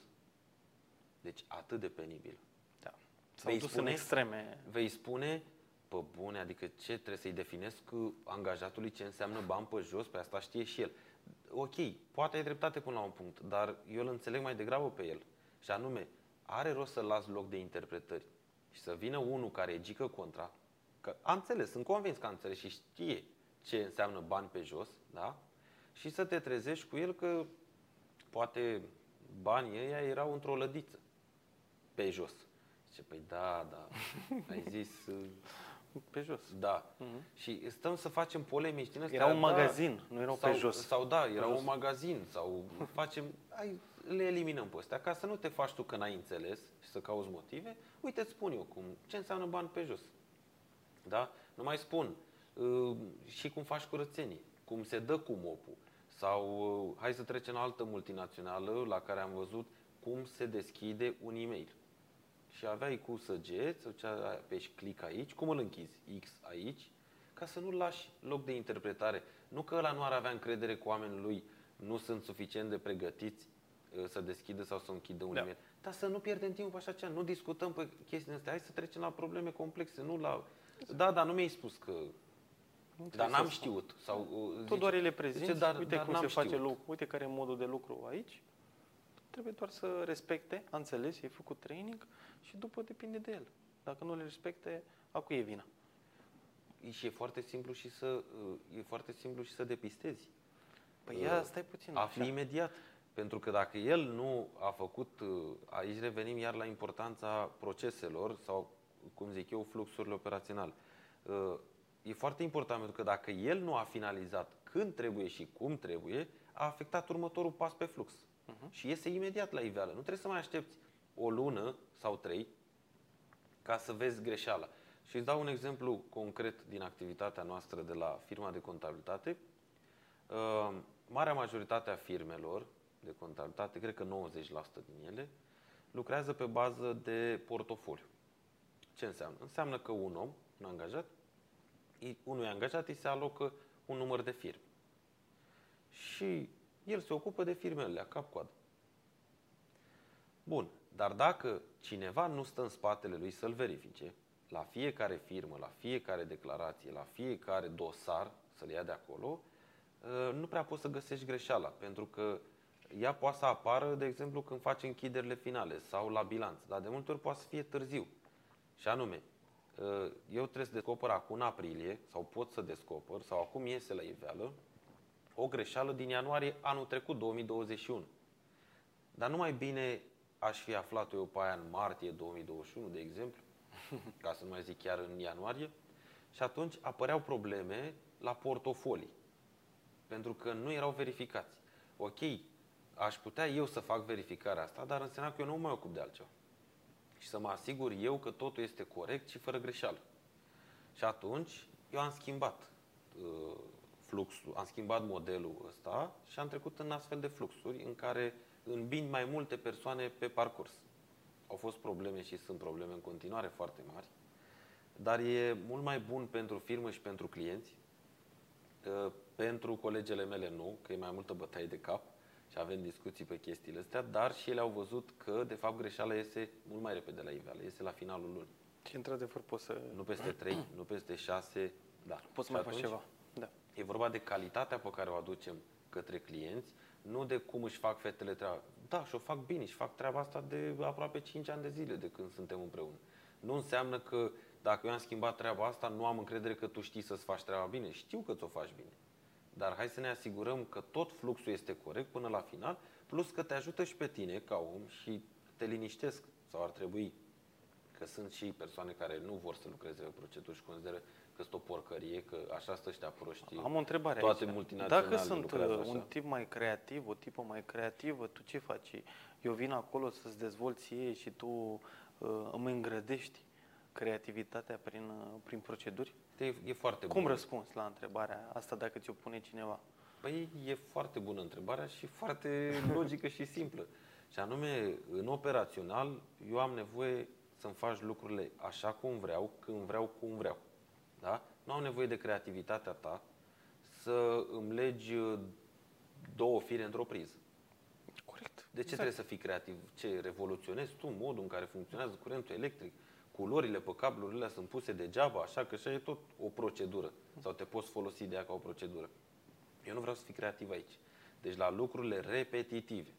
Deci atât de penibil. Da. S-au Vei dus spune? în extreme. Vei spune, pe bune, adică ce trebuie să-i definesc angajatului ce înseamnă bani pe jos, pe asta știe și el. Ok, poate ai dreptate până la un punct, dar eu îl înțeleg mai degrabă pe el. Și anume, are rost să las loc de interpretări și să vină unul care e gică contra, că a înțeles, sunt convins că a înțeles și știe ce înseamnă bani pe jos, da? Și să te trezești cu el că poate banii ăia erau într-o lădiță pe jos. Zice, păi da, da, ai [LAUGHS] zis, uh, Pe jos. da. Și stăm să facem polemici din astea. Era un da, magazin, nu erau sau, pe jos. Sau da, era jos. un magazin, sau facem, hai, le eliminăm pe astea, ca să nu te faci tu că n-ai înțeles și să cauți motive. Uite, îți spun eu cum, ce înseamnă bani pe jos. Da? Nu mai spun. uh, Și cum faci curățenii, cum se dă cu mopul. Sau uh, hai să trecem la altă multinațională la care am văzut cum se deschide un e-mail. Și aveai cu săgeți, sau ce apeși click aici, cum îl închizi? X aici, ca să nu lași loc de interpretare. Nu că ăla nu ar avea încredere că oamenii lui nu sunt suficient de pregătiți uh, să deschidă sau să închidă un Da. e-mail. Dar să nu pierdem timpul pe așa ceva, nu discutăm pe chestiile astea, hai să trecem la probleme complexe, nu la... Da, dar nu mi-ai spus că Dar să n-am spun. știut. Sau, uh, Tu zice- doar îi le prezinți, zice, dar- uite dar cum n-am se face știut. lucru, uite care e modul de lucru aici. Trebuie doar să respecte, a înțeles, ai făcut training și după depinde de el. Dacă nu le respecte, a cui e vina? Și e foarte simplu și să, uh, e foarte simplu și să depistezi. Păi Uh, ia, stai puțin. Afli așa. imediat. Pentru că dacă el nu a făcut, uh, aici revenim iar la importanța proceselor sau, cum zic eu, fluxurile operaționale. Uh, E foarte important pentru că dacă el nu a finalizat când trebuie și cum trebuie, a afectat următorul pas pe flux. Și iese imediat la iveală. Nu trebuie să mai aștepți o lună sau trei ca să vezi greșeala. Și îți dau un exemplu concret din activitatea noastră de la firma de contabilitate. Uh, Marea majoritate a firmelor de contabilitate, cred că 90% din ele, lucrează pe bază de portofoliu. Ce înseamnă? Înseamnă că un om, un angajat, îi- unui angajat îi se alocă un număr de firme. Și el se ocupă de firmele cap-coadă. Bun, dar dacă cineva nu stă în spatele lui să-l verifice, la fiecare firmă, la fiecare declarație, la fiecare dosar, să-l ia de acolo, ă, nu prea poți să găsești greșeala, pentru că ea poate să apară, de exemplu, când faci închiderile finale sau la bilanț, dar de multe ori poate să fie târziu. Și anume, ă, eu trebuie să descoper acum în aprilie, sau pot să descoper, sau acum iese la iveală, o greșeală din ianuarie anul trecut, 2021. Dar nu mai bine aș fi aflat eu pe aia în martie 2021, de exemplu, [LAUGHS] ca să nu mai zic chiar în ianuarie, și atunci apăreau probleme la portofolii, pentru că nu erau verificați. Ok, aș putea eu să fac verificarea asta, dar însemna că eu nu mă mai ocup de altceva. Și să mă asigur eu că totul este corect și fără greșeală. Și atunci eu am schimbat uh, fluxul, am schimbat modelul ăsta și am trecut în astfel de fluxuri în care îmbin mai multe persoane pe parcurs. Au fost probleme și sunt probleme în continuare foarte mari, dar e mult mai bun pentru firmă și pentru clienți. Uh, Pentru colegele mele nu, că e mai multă bătaie de cap și avem discuții pe chestiile astea, dar și ele au văzut că, de fapt, greșeala iese mult mai repede la iveală, iese la finalul lunii. Și într-adevăr poți să, Nu peste 3, [CLEARS THROAT] nu peste 6, da. poți să Și mai faci atunci ceva. Da. E vorba de calitatea pe care o aducem către clienți, nu de cum își fac fetele treaba. Da, și o fac bine și fac treaba asta de aproape 5 ani de zile de când suntem împreună. Nu înseamnă că dacă eu am schimbat treaba asta, nu am încredere că tu știi să-ți faci treaba bine. Știu că ți-o faci bine. Dar hai să ne asigurăm că tot fluxul este corect până la final, plus că te ajută și pe tine ca om și te liniștesc sau ar trebui că sunt și persoane care nu vor să lucreze pe proceduri și consideră că sunt o porcărie, că așa stă ăștia proști. Am o întrebare Toate aici. multinaționale Dacă sunt lucrează uh, așa. un tip mai creativ, o tipă mai creativă, tu ce faci? Eu vin acolo să-ți dezvolți ei și tu uh, îmi îngrădești creativitatea prin, uh, prin proceduri? E, e foarte Cum bună. răspunzi la întrebarea asta dacă ți-o pune cineva? Păi e foarte bună întrebarea și foarte [LAUGHS] logică și simplă. Și anume, în operațional, eu am nevoie să-mi faci lucrurile așa cum vreau, când vreau, cum vreau. Da? Nu am nevoie de creativitatea ta să îmi legi uh, două fire într-o priză. Corect. De ce trebuie să fii creativ? Ce, revoluționezi tu modul în care funcționează curentul electric? Culorile pe cablurile alea sunt puse degeaba, așa că așa e tot o procedură. Sau te poți folosi de ea ca o procedură. Eu nu vreau să fii creativ aici. Deci la lucrurile repetitive.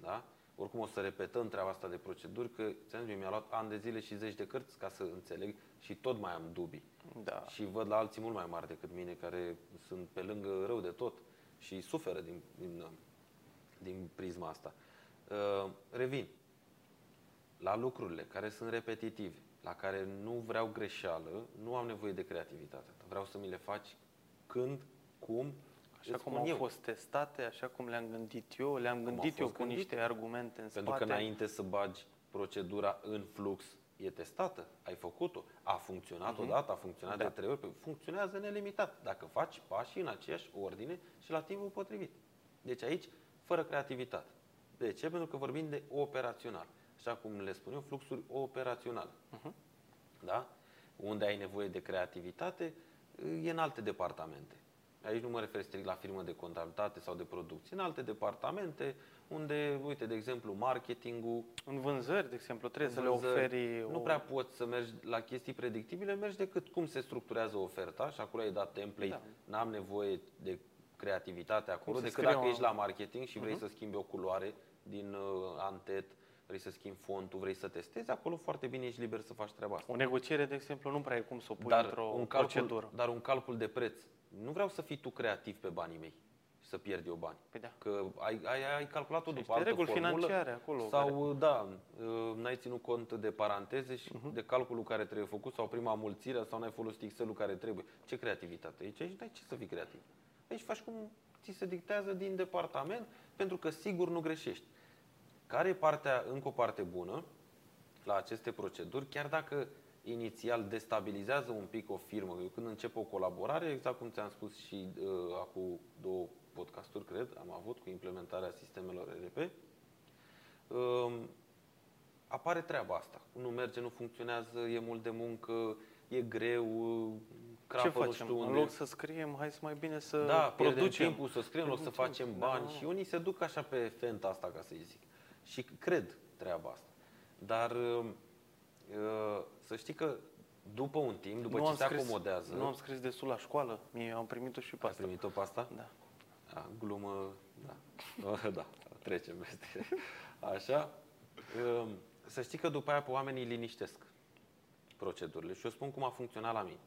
Da? Oricum o să repetăm treaba asta de proceduri, că ți-am zis, mi-a luat ani de zile și zeci de cărți ca să înțeleg și tot mai am dubii. Da. Și văd la alții mult mai mari decât mine, care sunt pe lângă rău de tot și suferă din, din, din prisma asta. Uh, Revin la lucrurile care sunt repetitive, la care nu vreau greșeală, nu am nevoie de creativitatea ta. Vreau să mi le faci când, cum, Așa îți cum spun au eu. fost testate, așa cum le-am gândit eu, le-am au gândit eu fost cu gândite. niște argumente în Pentru spate. că înainte să bagi procedura în flux, e testată, ai făcut-o, a funcționat Mhm. odată, a funcționat Da. de trei ori, păi funcționează nelimitat. Dacă faci pașii în aceeași ordine și la timpul potrivit. Deci aici, fără creativitate. De ce? Pentru că vorbim de operațional. Așa cum le spun eu, fluxuri operaționale. Mhm. Da? Unde ai nevoie de creativitate, e în alte departamente. Aici nu mă refer strict la firmă de contabilitate sau de producție, în alte departamente unde, uite, de exemplu, marketingul, În vânzări, de exemplu, trebuie să vânzări, le oferi... Nu o- prea poți să mergi la chestii predictibile, mergi decât cum se structurează oferta și acolo ai dat template, Da. n-am nevoie de creativitate acolo, se decât scrie dacă o- ești la marketing și Mhm. vrei să schimbi o culoare din uh, antet, vrei să schimbi fontul, vrei să testezi, acolo foarte bine ești liber să faci treaba asta. O negociere, de exemplu, nu prea e cum să o pui Dar într-o un, calcul, procedură. dar un calcul de preț. Nu vreau să fii tu creativ pe banii mei și să pierzi eu bani. Păi da. Că ai, ai, ai calculat-o după Niște altă reguli formulă financiare acolo. sau, da, uh, n-ai ținut cont de paranteze și Mhm. de calculul care trebuie făcut sau prima mulțire sau n-ai folosit Excel-ul care trebuie. Ce creativitate? Aici, aici n-ai ce să fii creativ. Aici faci cum ți se dictează din departament pentru că sigur nu greșești. Care e partea, încă o parte bună la aceste proceduri, chiar dacă inițial destabilizează un pic o firmă, eu când încep o colaborare, exact cum ți-am spus și uh, acum două podcasturi, cred, am avut cu implementarea sistemelor ERP, um, apare treaba asta. Nu merge, nu funcționează, e mult de muncă, e greu, crapă Ce nu facem? știu În unde. loc să scriem, hai să mai bine să Da, pierdem producem. timpul să scriem, în loc să Producem. facem Da, bani da, da. și unii se duc așa pe fenta asta, ca să-i zic. Și cred treaba asta. Dar uh, uh, să știi că după un timp, după Nu ce am se scris- acomodează, Nu am scris destul la școală, mie am primit-o și pe ai asta. primit-o pe asta? Da. A, glumă, da. Oh, [LAUGHS] da, trecem peste. Așa. Um, Să știi că după aia pe oamenii liniștesc procedurile și eu spun cum a funcționat la mine.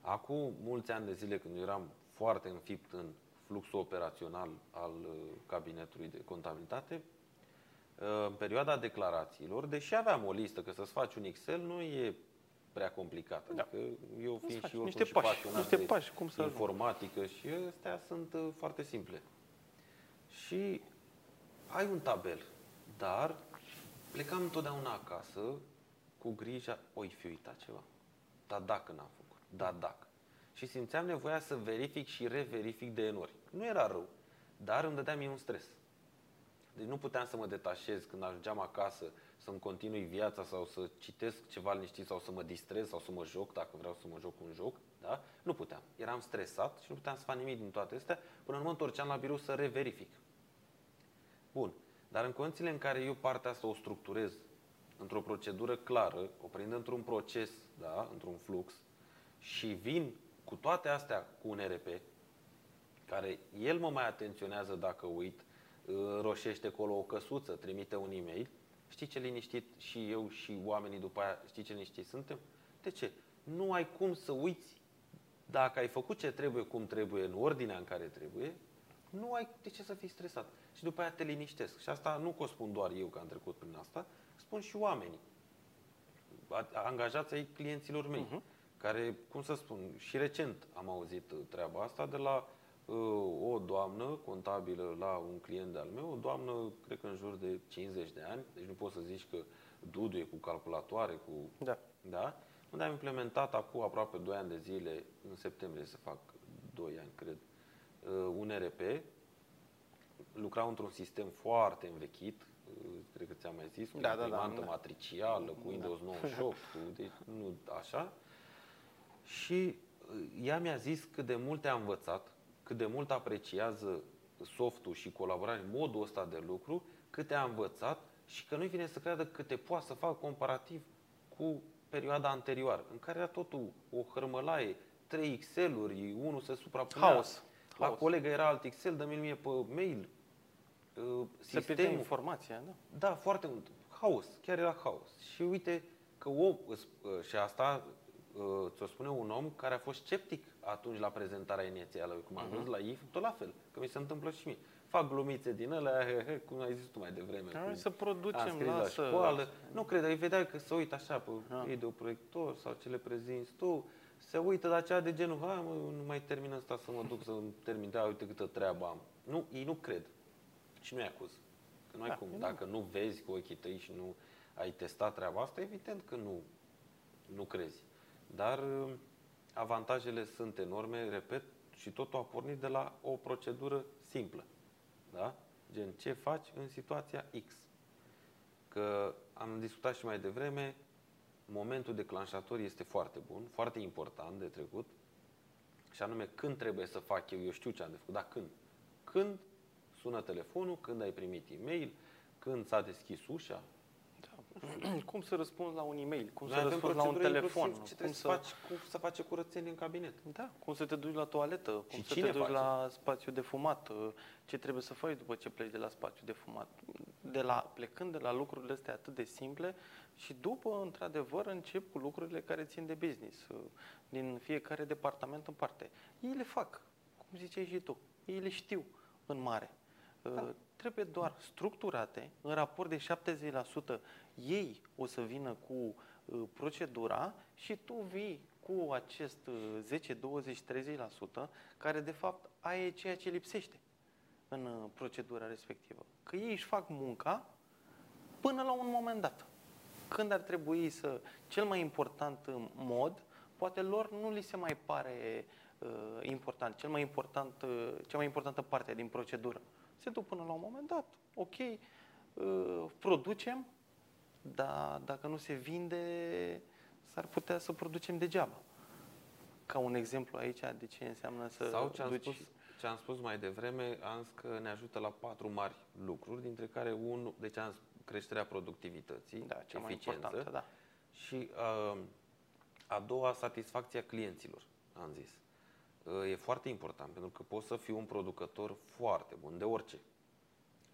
Acum mulți ani de zile, când eu eram foarte înfipt în fluxul operațional al uh, cabinetului de contabilitate, uh, în perioada declarațiilor, deși aveam o listă, că să-ți faci un Excel nu e prea complicat. Da. Adică eu fiind faci și eu niște și pași, pasionat niște de pași, cum să ajungi. informatică și astea sunt uh, foarte simple. Și ai un tabel, dar plecam întotdeauna acasă cu grija, oi fi uitat ceva. Dar dacă n-am făcut, da dacă. Și simțeam nevoia să verific și reverific de N ori. Nu era rău, dar îmi dădea mie un stres. Deci nu puteam să mă detașez când ajungeam acasă să-mi continui viața sau să citesc ceva liniștit sau să mă distrez sau să mă joc, dacă vreau să mă joc un joc, da? Nu puteam. Eram stresat și nu puteam să fac nimic din toate astea până nu mă întorceam la birou să reverific. Bun. Dar în condițiile în care eu partea asta o structurez într-o procedură clară, o prind într-un proces, da, într-un flux, și vin cu toate astea cu un RP, care el mă mai atenționează dacă uit, uh, roșește acolo o căsuță, trimite un e-mail, știi ce liniștit și eu și oamenii după aia, știi ce liniștit suntem? De ce? Nu ai cum să uiți dacă ai făcut ce trebuie, cum trebuie, în ordinea în care trebuie, nu ai de ce să fii stresat. Și după aia te liniștesc. Și asta nu că o spun doar eu că am trecut prin asta, spun și oamenii. A- Angajați ai clienților mei, Mhm. care, cum să spun, și recent am auzit uh, treaba asta de la uh, o doamnă contabilă la un client de-al meu, o doamnă, cred că în jur de 50 de ani, deci nu poți să zici că Dudu e cu calculatoare, cu Da. da? Unde am implementat acum aproape 2 ani de zile, în septembrie se fac 2 ani, cred, uh, un RP. Lucrau într-un sistem foarte învechit, uh, cred că ți-am mai zis, cu Da, da, da, imprimantă da. matricială, cu Windows [LAUGHS] 98, cu, deci nu așa. Și uh, ea mi-a zis cât de mult a învățat, cât de mult apreciază softul și colaborarea, modul ăsta de lucru, cât a învățat și că nu-i vine să creadă că te poate să fac comparativ cu perioada anterioară, în care era totul o hărmălaie, trei Excel-uri, unul se suprapunea. Haos. La Haos. colegă era alt Excel, dă-mi mie pe mail. Uh, Se pierde Sistemul, informația, da? da, foarte mult. Haos, chiar era haos. Și uite că om, îs- uh, și asta uh, ți-o spune un om care a fost sceptic atunci la prezentarea inițială, cum am văzut la IF, tot la fel, că mi se întâmplă și mie. Fac glumițe din alea, he, he, cum ai zis tu mai devreme. Hai cum să producem, am scris la lasă. școală. Nu cred, îi vedeai că se uită așa pe Ah. videoproiector sau ce le prezinți tu, se uită la cea de genul, ha, mă, nu mai termin asta să mă duc să termin, da, uite câtă treabă am. Nu, ei nu cred și nu-i acuz. Că nu ai Da, cum. e Dacă nu vezi cu ochii tăi și nu ai testat treaba asta, evident că nu, nu crezi. Dar uh, avantajele sunt enorme, repet, și totul a pornit de la o procedură simplă. Da? Gen, ce faci în situația X? Că am discutat și mai devreme, momentul declanșator este foarte bun, foarte important de trecut Și anume, când trebuie să fac eu, eu știu ce am de făcut, dar când? Când sună telefonul, când ai primit e-mail, când s-a deschis ușa, [CLEARS THROAT] cum să răspunzi la un e-mail, cum Noi să avem răspunzi la un procedură telefon, inclusiv Ce cum trebuie să... faci, cum să face curățenie în cabinet. Da, cum să te duci la toaletă, cum Și să cine te duci face? la spațiu de fumat, uh, ce trebuie să faci după ce pleci de la spațiu de fumat. De la, plecând de la lucrurile astea atât de simple și după, într-adevăr, încep cu lucrurile care țin de business, uh, din fiecare departament în parte. Ei le fac, cum ziceai și tu, ei le știu în mare. Da. Trebuie doar structurate, în raport de 70%, ei o să vină cu uh, procedura și tu vii cu acest uh, 10, 20, 30% care de fapt aia e ceea ce lipsește în uh, procedura respectivă. Că ei își fac munca până la un moment dat. Când ar trebui să, cel mai important uh, mod, poate lor nu li se mai pare uh, important, cel mai important, uh, cea mai importantă parte din procedură. Se duc până la un moment dat, ok, uh, producem, dar dacă nu se vinde, s-ar putea să producem degeaba. Ca un exemplu aici de ce înseamnă să Sau ce am, duci... spus, ce am spus mai devreme, am zis că ne ajută la patru mari lucruri, dintre care unul, deci am zis, creșterea productivității, Da, cea mai eficiență, importantă, da. și uh, a doua, satisfacția clienților, am zis. Uh, e foarte important, pentru că poți să fii un producător foarte bun, de orice.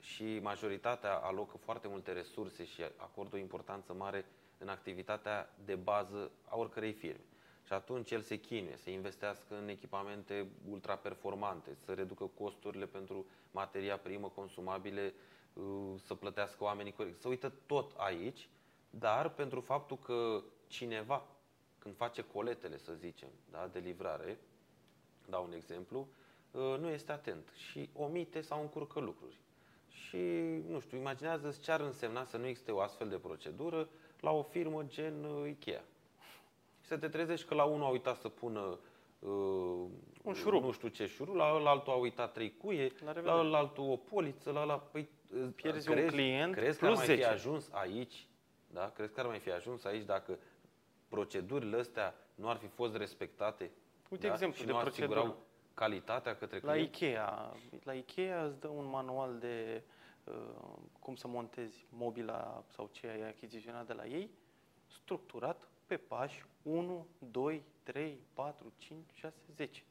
Și majoritatea alocă foarte multe resurse și acordă o importanță mare în activitatea de bază a oricărei firme. Și atunci el se chinuie să investească în echipamente ultraperformante, să reducă costurile pentru materia primă consumabile, uh, să plătească oamenii corect. Să uită tot aici, dar pentru faptul că cineva, când face coletele, să zicem, da, de livrare, dau un exemplu, uh, nu este atent și omite sau încurcă lucruri. Și, nu știu, imaginează ce ar însemna să nu existe o astfel de procedură la o firmă gen uh, Ikea. Și să te trezești că la unul a uitat să pună uh, Un șurub. nu știu ce șurub, la ăla altul a uitat trei cuie, La la revedere. ăla altul o poliță, la ăla... Păi, uh, Pierzi un client crezi că ar plus mai 10. fi ajuns aici, da? Crezi că ar mai fi ajuns aici dacă procedurile astea nu ar fi fost respectate? Uite da? exemplu și de nu procedură. asigurau calitatea către La client? Ikea, la Ikea îți dă un manual de uh, cum să montezi mobila sau ce ai achiziționat de la ei, structurat pe pași 1, 2, 3, 4, 5, 6, 10.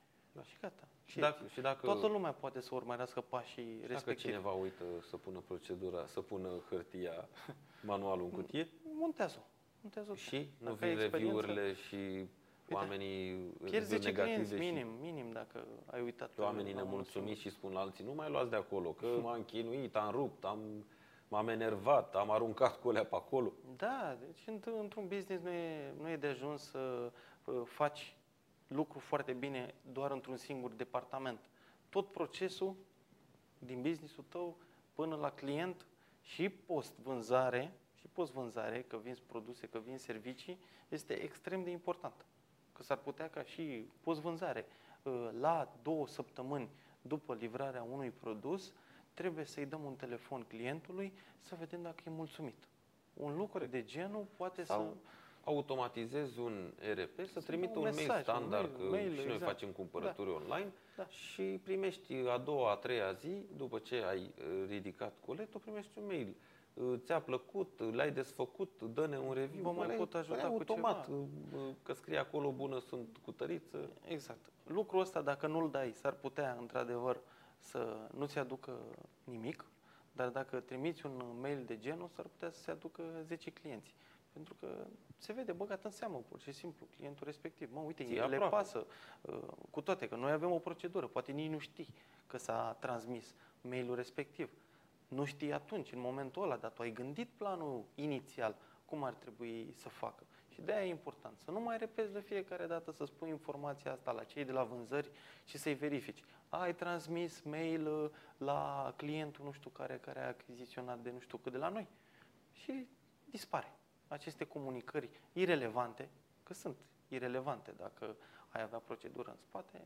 Și gata. Și dacă, și dacă, Toată lumea poate să urmărească pașii și dacă respectivi. cineva uită să pună procedura, să pună hârtia, [LAUGHS] manualul în cutie Montează-o. Montează-o. și nu Dacă ai vin experiență, review-urile și oamenii Pierzi review 10 clienți negative și minim, minim dacă ai uitat. Și oamenii la unul nemulțumiți și spun la alții, nu mai luați de acolo, că [LAUGHS] m-am chinuit, am rupt, am, m-am enervat, am aruncat colea pe acolo. Da, deci înt- într-un business nu e, nu e de ajuns să uh, faci lucru foarte bine doar într-un singur departament. Tot procesul din businessul tău până la client și post-vânzare, și post-vânzare, că vinzi produse, că vinzi servicii, este extrem de important. Că s-ar putea ca și post-vânzare, uh, la două săptămâni după livrarea unui produs, trebuie să-i dăm un telefon clientului să vedem dacă e mulțumit. Un lucru de genul poate Sau să... automatizezi un ERP să trimită un un mail mesaj, un standard, mail, că mail, și noi exact. facem cumpărături online Da. și primești a doua, a treia zi, după ce ai uh, ridicat coletul, primești un mail. Uh, Ți-a plăcut, l-ai desfăcut, dă-ne un review. Vă mai Ăla e- pot ajuta ăla e cu automat, ceva. uh, uh, că scrie acolo bună sunt cu tăriță. Exact. Lucrul ăsta, dacă nu-l dai, s-ar putea, într-adevăr, să nu-ți aducă nimic, dar dacă trimiți un mail de genul, s-ar putea să se aducă 10 clienți. Pentru că se vede băgat în seamă, pur și simplu, clientul respectiv. Mă, uite, Ție le aproape. pasă. uh, Cu toate că noi avem o procedură, poate nici nu știi că s-a transmis mailul respectiv. Nu știi atunci, în momentul ăla, dar tu ai gândit planul inițial, cum ar trebui să facă. Și de aia e important să nu mai repeți de fiecare dată să spui informația asta la cei de la vânzări și să-i verifici. Ai transmis mail uh, la clientul nu știu care, care a achiziționat de nu știu cât de la noi. Și dispare. Aceste comunicări irelevante, că sunt irelevante dacă ai avea procedură în spate,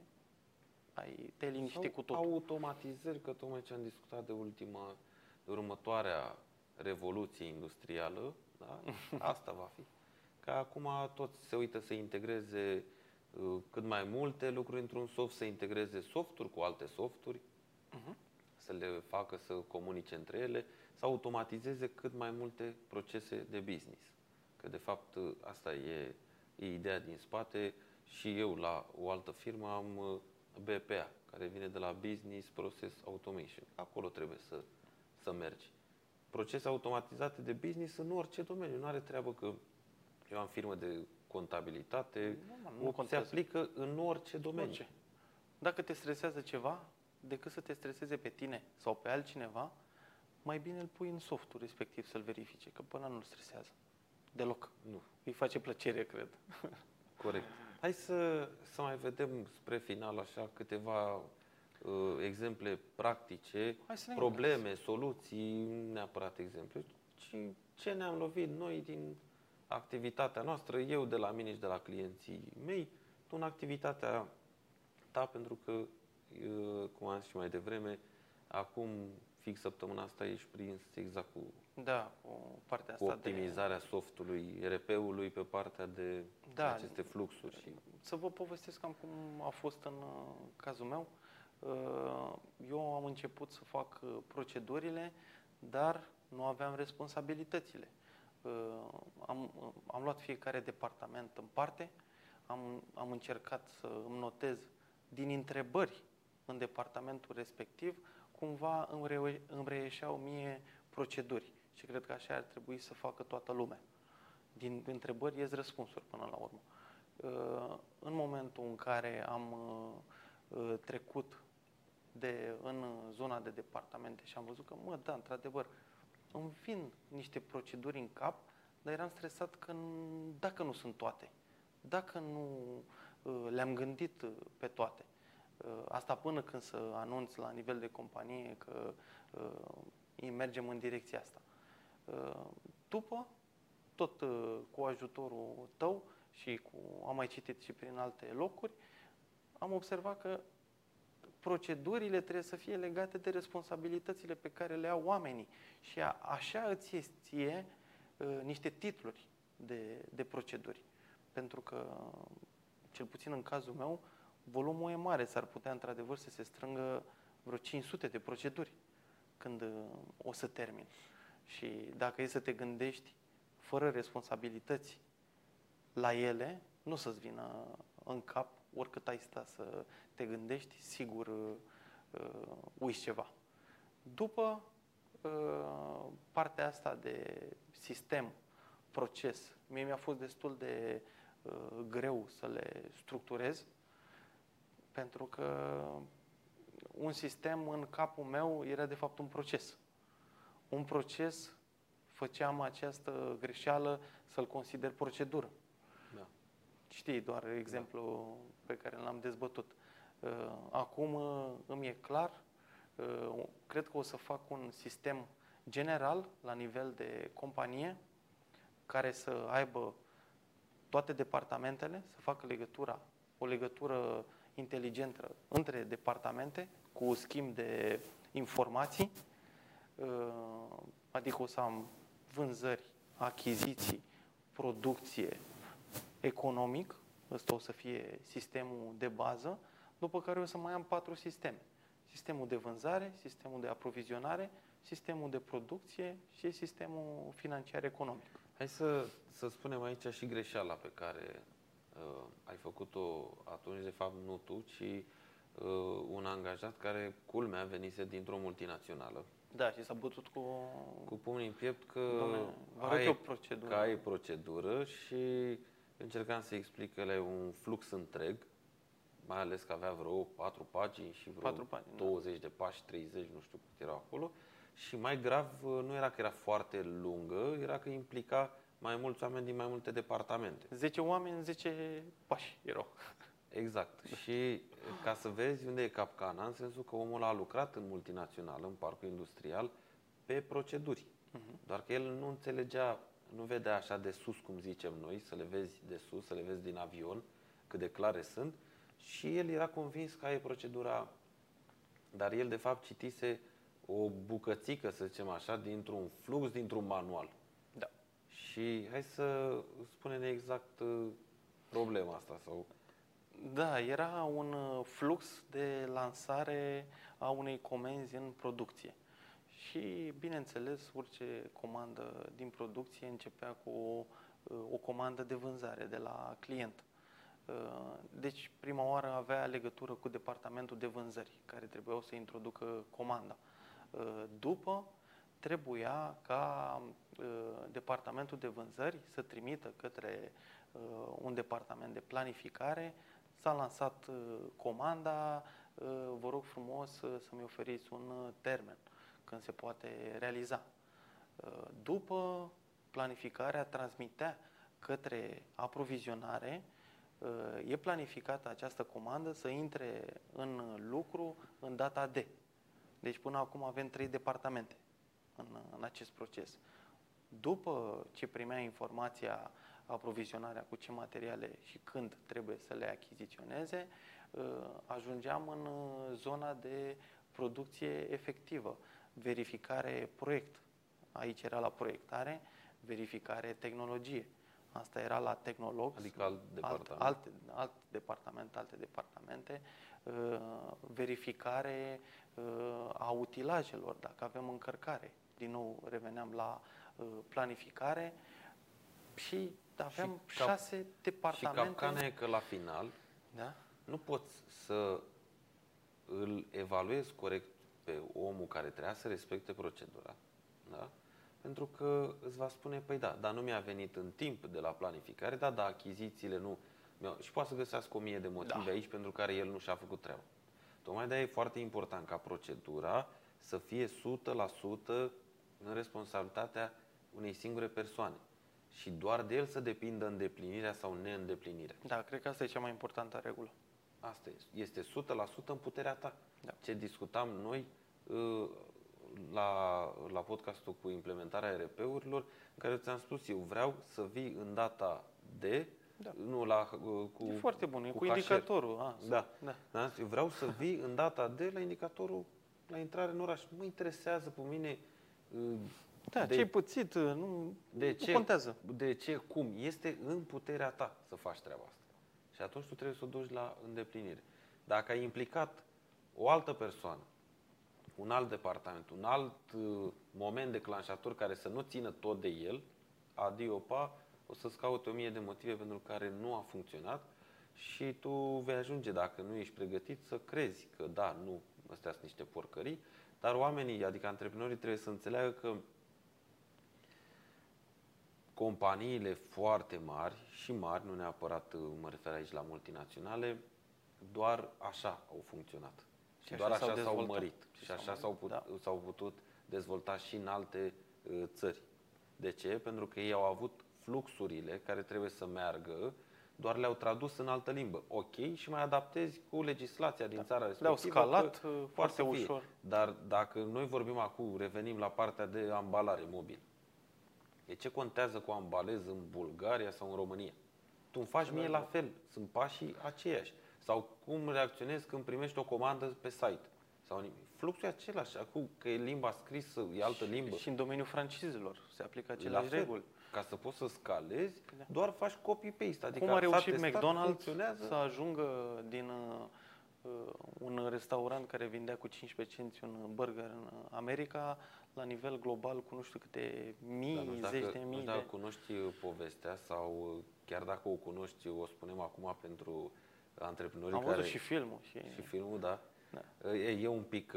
ai, te-ai liniștit Sau cu totul. automatizări, că tocmai ce am discutat de ultima, de următoarea revoluție industrială, da? [LAUGHS] asta va fi. Că acum toți se uită să integreze uh, cât mai multe lucruri într-un soft, să integreze softuri cu alte softuri, Mhm. să le facă să comunice între ele, să automatizeze cât mai multe procese de business. Că de fapt uh, asta e, e ideea din spate și eu la o altă firmă am uh, BPA, care vine de la Business Process Automation. Acolo trebuie să, să mergi. Procese automatizate de business în orice domeniu. Nu are treabă că eu am firmă de contabilitate, Nu, nu o, se contează. aplică în orice domeniu. Orice. Dacă te stresează ceva, decât să te streseze pe tine sau pe altcineva, mai bine îl pui în softul respectiv să-l verifice, că până nu-l stresează. Deloc. Nu. Îi face plăcere, cred. Corect. Hai să, să mai vedem spre final așa câteva uh, exemple practice, Hai să ne probleme, soluții, nu neapărat exemple, ci ce ne-am lovit noi din activitatea noastră, eu de la mine și de la clienții mei, tu în activitatea ta, pentru că, uh, cum am zis și mai devreme, acum, fix săptămâna asta, ești prins exact cu, Da, cu partea cu asta optimizarea softului, RP-ului pe partea de Da. aceste fluxuri. Și... de... Să vă povestesc cam cum a fost în uh, cazul meu. Uh, Eu am început să fac uh, procedurile, dar nu aveam responsabilitățile. Uh, Am, am luat fiecare departament în parte, am, am încercat să îmi notez din întrebări în departamentul respectiv, cumva îmi, reu- îmi reieșeau mie proceduri. Și cred că așa ar trebui să facă toată lumea. Din întrebări ies răspunsuri până la urmă. Uh, În momentul în care am uh, uh, trecut de, în zona de departamente și am văzut că, mă, da, într-adevăr, îmi vin niște proceduri în cap, dar eram stresat că n- dacă nu sunt toate, dacă nu uh, le-am gândit uh, pe toate. Uh, Asta până când să anunț la nivel de companie că uh, mergem în direcția asta. Uh, După, tot uh, cu ajutorul tău și cu, am mai citit și prin alte locuri, am observat că procedurile trebuie să fie legate de responsabilitățile pe care le au oamenii. Și a, așa îți ies ție uh, niște titluri de, de proceduri. Pentru că, cel puțin în cazul meu, volumul e mare. S-ar putea, într-adevăr, să se strângă vreo 500 de proceduri când uh, o să termin. Și dacă e să te gândești fără responsabilități la ele, nu să-ți vină în cap, oricât ai sta să te gândești, sigur uh, uh, uiți ceva. După uh, partea asta de sistem, proces, mie mi-a fost destul de uh, greu să le structurez, pentru că un sistem în capul meu era de fapt un proces. Un proces făceam această greșeală să-l consider procedură. Da. Știi, doar exemplu pe care l-am dezbătut. Uh, Acum uh, îmi e clar, uh, cred că o să fac un sistem general la nivel de companie care să aibă toate departamentele, să facă legătura, o legătură inteligentă între departamente cu schimb de informații, uh, adică o să am vânzări, achiziții, producție, economic, ăsta o să fie sistemul de bază, după care o să mai am patru sisteme. Sistemul de vânzare, sistemul de aprovizionare, sistemul de producție și sistemul financiar economic. Hai să, să spunem aici și greșeala pe care uh, ai făcut-o atunci, de fapt nu tu, ci uh, un angajat care, culmea, venise dintr-o multinațională. Da, și s-a bătut cu... Cu pumnii în piept că Dom'le, vă arăt ai, eu procedura. că ai procedură și încercam să explic că ele e un flux întreg, mai ales că avea vreo patru pagini și vreo Patru pagini, da. 20 de pași, 30, nu știu cât erau acolo. Și mai grav, nu era că era foarte lungă, era că implica mai mulți oameni din mai multe departamente. 10 oameni, 10 pași erau. Exact. Și ca să vezi unde e capcana, în sensul că omul a lucrat în multinațională, în parcul industrial, pe proceduri. Doar că el nu înțelegea, nu vedea așa de sus, cum zicem noi, să le vezi de sus, să le vezi din avion, cât de clare sunt. Și el era convins că e procedura, dar el de fapt citise o bucățică, să zicem așa, dintr-un flux, dintr-un manual. Da. Și hai să spunem exact uh, problema asta sau Da, era un uh, flux de lansare a unei comenzi în producție. Și, bineînțeles, orice comandă din producție începea cu o, uh, o comandă de vânzare de la client. Uh, deci, prima oară avea legătură cu departamentul de vânzări, care trebuiau să introducă comanda. După, trebuia ca departamentul de vânzări să trimită către un departament de planificare S-a lansat uh, comanda, uh, vă rog frumos uh, să-mi oferiți un termen când se poate realiza. După planificarea transmitea către aprovizionare, e planificată această comandă să intre în lucru în data D. Deci până acum avem trei departamente în, în acest proces. După ce primea informația aprovizionarea cu ce materiale și când trebuie să le achiziționeze, uh, ajungeam în uh, zona de producție efectivă, verificare proiect. Aici era la proiectare, verificare tehnologie. Asta era la tehnolog. Adică alt departament. Alt, alt, alt departament, alte departamente. Uh, verificare a utilajelor, dacă avem încărcare. Din nou reveneam la planificare și aveam și cap, șase departamente. Și capcana e că la final da? nu poți să îl evaluezi corect pe omul care trebuia să respecte procedura, da? pentru că îți va spune, păi da, dar nu mi-a venit în timp de la planificare, da, dar achizițiile nu... Și poate să găsească o mie de motive da. aici pentru care el nu și-a făcut treaba. Tocmai de e foarte important ca procedura să fie 100% în responsabilitatea unei singure persoane și doar de el să depindă îndeplinirea sau neîndeplinirea. Da, cred că asta e cea mai importantă regulă. Asta este. Este 100% în puterea ta. Da. Ce discutam noi uh, la, la podcastul cu implementarea RP-urilor, în care ți-am spus eu, vreau să vii în data de da. Nu la, uh, cu, e foarte bun, cu, cu indicatorul. A, da. Da. da. Eu vreau să vii în data de la indicatorul la intrare în oraș. Nu mă interesează pe mine uh, da, de, ce ai pățit, nu, de nu ce, contează. De ce, cum. Este în puterea ta să faci treaba asta. Și atunci tu trebuie să o duci la îndeplinire. Dacă ai implicat o altă persoană, un alt departament, un alt uh, moment declanșator care să nu țină tot de el, adiopa, o să-ți caute o mie de motive pentru care nu a funcționat și tu vei ajunge, dacă nu ești pregătit, să crezi că da, nu, astea sunt niște porcării, dar oamenii, adică antreprenorii trebuie să înțeleagă că companiile foarte mari și mari, nu neapărat mă refer aici la multinaționale, doar așa au funcționat. Și, și doar așa, așa s-au, s-au mărit. Și, și așa s-au, put, da. s-au putut dezvolta și în alte uh, țări. De ce? Pentru că ei au avut fluxurile care trebuie să meargă, doar le-au tradus în altă limbă. Ok, și mai adaptezi cu legislația din da. țara respectivă. Le-au scalat uh, foarte ușor. Dar dacă noi vorbim acum, revenim la partea de ambalare mobil. De ce contează cu ambalez în Bulgaria sau în România? Tu îmi faci mie la fel, sunt pașii aceiași. Sau cum reacționezi când primești o comandă pe site. Sau Fluxul e același. Acum că e limba scrisă, e altă limbă. Și în domeniul francizelor se aplică aceleași reguli. Ca să poți să scalezi, da. doar faci copy-paste. Adică Cum a reușit McDonald's să ajungă din uh, un restaurant care vindea cu 15 cenți un burger în America la nivel global cu nu știu câte mii, Dar nu zeci de mii. Nu dacă de... cunoști uh, povestea sau uh, chiar dacă o cunoști, o spunem acum pentru antreprenorii Am care... văzut și filmul. Și, și filmul, da. da. E, e un pic...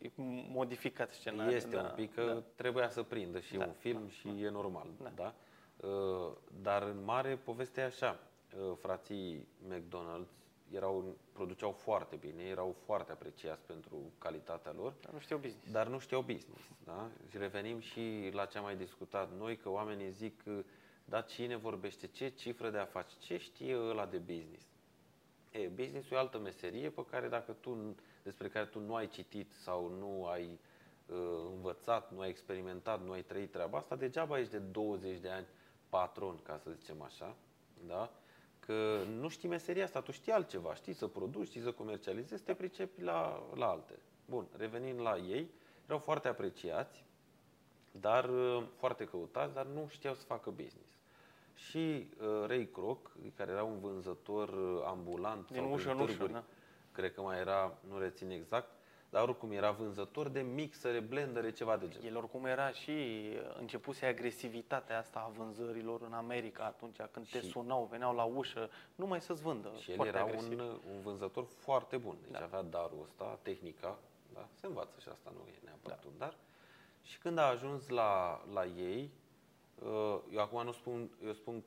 E modificat scenariul. Este da, un pic că da. trebuia să prindă și da, un film da, și da. e normal. Da. Da? Dar în mare povestea e așa. Frații McDonald's erau, produceau foarte bine, erau foarte apreciați pentru calitatea lor. Dar nu știau business. Dar nu știau business. Da? Și revenim și la ce am mai discutat noi, că oamenii zic, da, cine vorbește, ce cifră de afaceri, ce știe ăla de business? E, business e o altă meserie pe care dacă tu, despre care tu nu ai citit sau nu ai uh, învățat, nu ai experimentat, nu ai trăit treaba asta, degeaba ești de 20 de ani patron, ca să zicem așa, da? Că nu știi meseria asta, tu știi altceva, știi să produci, știi să comercializezi, te pricepi la, la alte. Bun, revenind la ei, erau foarte apreciați, dar uh, foarte căutați, dar nu știau să facă business. Și uh, Ray Kroc, care era un vânzător uh, ambulant Din sau prin ușă în ușă, târguri, da. cred că mai era, nu rețin exact, dar oricum era vânzător de mixere, blendere, ceva de genul. El oricum era și începuse agresivitatea asta a vânzărilor în America atunci când te Și- sunau, veneau la ușă, numai să-ți vândă. Și el foarte era agresiv. un, un vânzător foarte bun. Deci Da. avea darul ăsta, tehnica, da? se învață și asta nu e neapărat Da. un dar. Și când a ajuns la, la ei, uh, eu acum nu spun, eu spun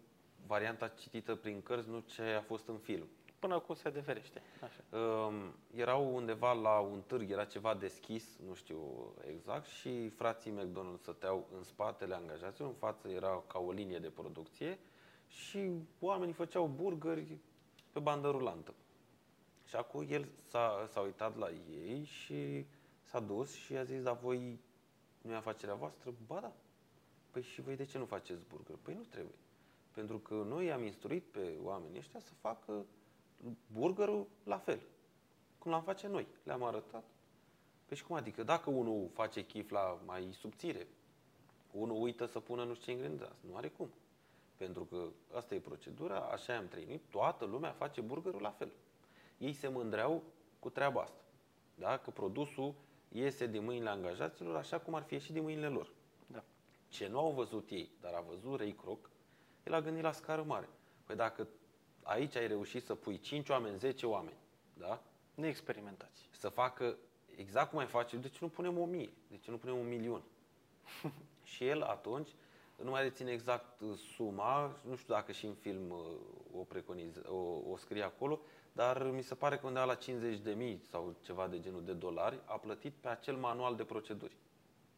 varianta citită prin cărți, nu ce a fost în film. Până cum se adeverește. Așa. Um, erau undeva la un târg, era ceva deschis, nu știu exact, și frații McDonald stăteau în spatele angajaților, în față era ca o linie de producție și oamenii făceau burgeri pe bandă rulantă. Și acum el s-a, s-a uitat la ei și s-a dus și a zis, dar voi nu e afacerea voastră? Ba da. Păi și voi de ce nu faceți burger? Păi nu trebuie. Pentru că noi am instruit pe oamenii ăștia să facă burgerul la fel, cum l-am face noi. Le-am arătat. Păi și cum adică? Dacă unul face chif la mai subțire, unul uită să pună nu știu ce ingredienți, nu are cum. Pentru că asta e procedura, așa am trăit. Toată lumea face burgerul la fel. Ei se mândreau cu treaba asta. Da? Că produsul iese din mâinile angajaților așa cum ar fi ieșit din mâinile lor. Da. Ce nu au văzut ei, dar a văzut Ray Kroc, el a gândit la scară mare. Păi dacă aici ai reușit să pui 5 oameni, 10 oameni, da? Ne experimentați. să facă exact cum ai face, de ce nu punem o mie? De ce nu punem un milion? [LAUGHS] și el atunci, nu mai reține exact uh, suma, nu știu dacă și în film uh, o, preconiz, o, o scrie acolo, dar mi se pare că undeva la 50 de mii sau ceva de genul de dolari a plătit pe acel manual de proceduri.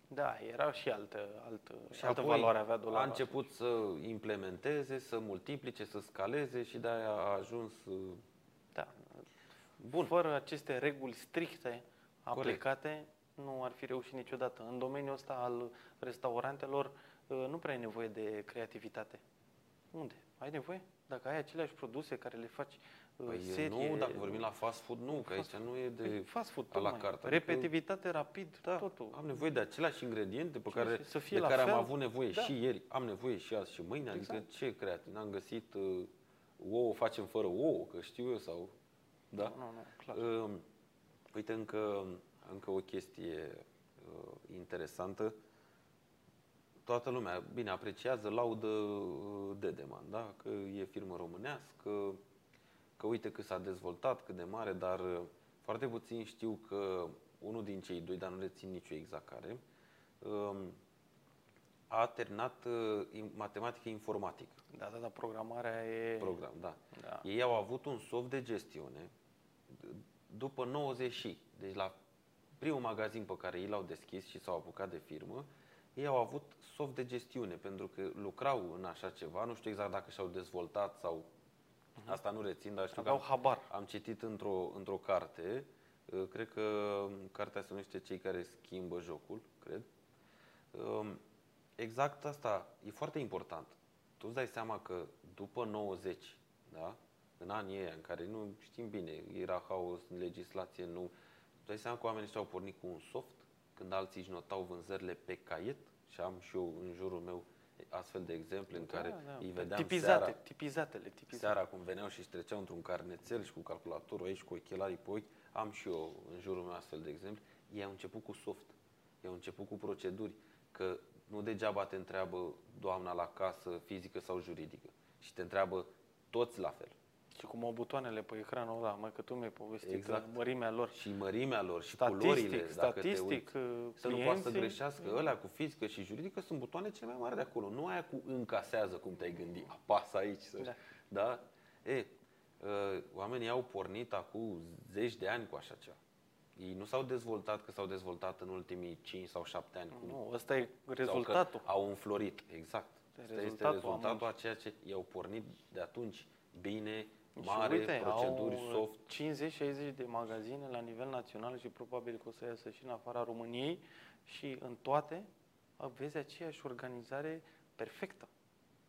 Da, era și altă, altă, Și altă apoi valoare avea dolarul. a început să implementeze, să multiplice, să scaleze și de-aia a ajuns... uh, Da. Bun. Fără aceste reguli stricte aplicate, nu ar fi reușit niciodată. În domeniul ăsta al restaurantelor uh, nu prea ai nevoie de creativitate. Unde? Ai nevoie? Dacă ai aceleași produse care le faci uh, Păi serie... nu, dacă vorbim la fast food, nu, că aici nu e de Păi, fast food, a la tocmai. carte. Repetitivitate, rapid, Da, totul. am nevoie de aceleași ingrediente pe Și care, să fie de la care fel. am avut nevoie Da. și ieri, am nevoie și azi și mâine, adică Exact. ce creativ? N-am găsit uh, ouă, facem fără ouă, că știu eu sau... Da? Nu, nu, nu, clar. Uh, uite, încă, încă o chestie uh, interesantă. Toată lumea, bine, apreciază, laudă uh, Dedeman, da? Că e firmă românească, că uite cât s-a dezvoltat, cât de mare, dar uh, foarte puțin știu că unul din cei doi, dar nu rețin nici eu exact care, um, a terminat uh, in- matematică informatică, Da, da, da, programarea e... program, da. Da. Ei au avut un soft de gestiune d- după 90 și, deci la primul magazin pe care ei l-au deschis și s-au apucat de firmă, ei au avut soft de gestiune pentru că lucrau în așa ceva, nu știu exact dacă și-au dezvoltat sau asta nu rețin, dar știu că Aveau am, habar. am citit într-o, într-o carte, uh, cred că cartea se numește Cei care schimbă jocul, cred. Um, Exact asta e foarte important. Tu îți dai seama că după 90, da? în anii ăia în care nu știm bine, era haos în legislație, nu. Tu dai seama că oamenii ăștia au pornit cu un soft, când alții își notau vânzările pe caiet și am și eu în jurul meu astfel de exemple în care îi vedeam tipizate, seara, tipizatele, tipizate. seara cum veneau și își treceau într-un carnețel și cu calculatorul aici, cu ochelarii pe ochi, am și eu în jurul meu astfel de exemple. Ei au început cu soft, ei au început cu proceduri, că nu degeaba te întreabă doamna la casă, fizică sau juridică, și te întreabă toți la fel. Și cum au butoanele pe ecranul ăla, mă, că tu mi-ai povestit Exact. exact. mărimea lor. Și mărimea lor, și Statistic, culorile, dacă te statistic, uiți. uh, Să nu poată să clienții- greșească. Ălea cu fizică și juridică sunt butoane cele mai mari de acolo. Nu aia cu încasează, cum te-ai gândit. Apasă aici. Să... Da. da? E, uh, oamenii au pornit acum zeci de ani cu așa ceva. Ei nu s-au dezvoltat că s-au dezvoltat în ultimii 5 sau 7 ani. cum- Nu, ăsta e sau rezultatul. Că au înflorit, exact. E Asta este rezultatul rezultatul a a ceea ce i-au pornit de atunci bine, Și mare, uite, proceduri au soft. 50-60 de magazine la nivel național și probabil că o să iasă și în afara României și în toate vezi aceeași organizare perfectă.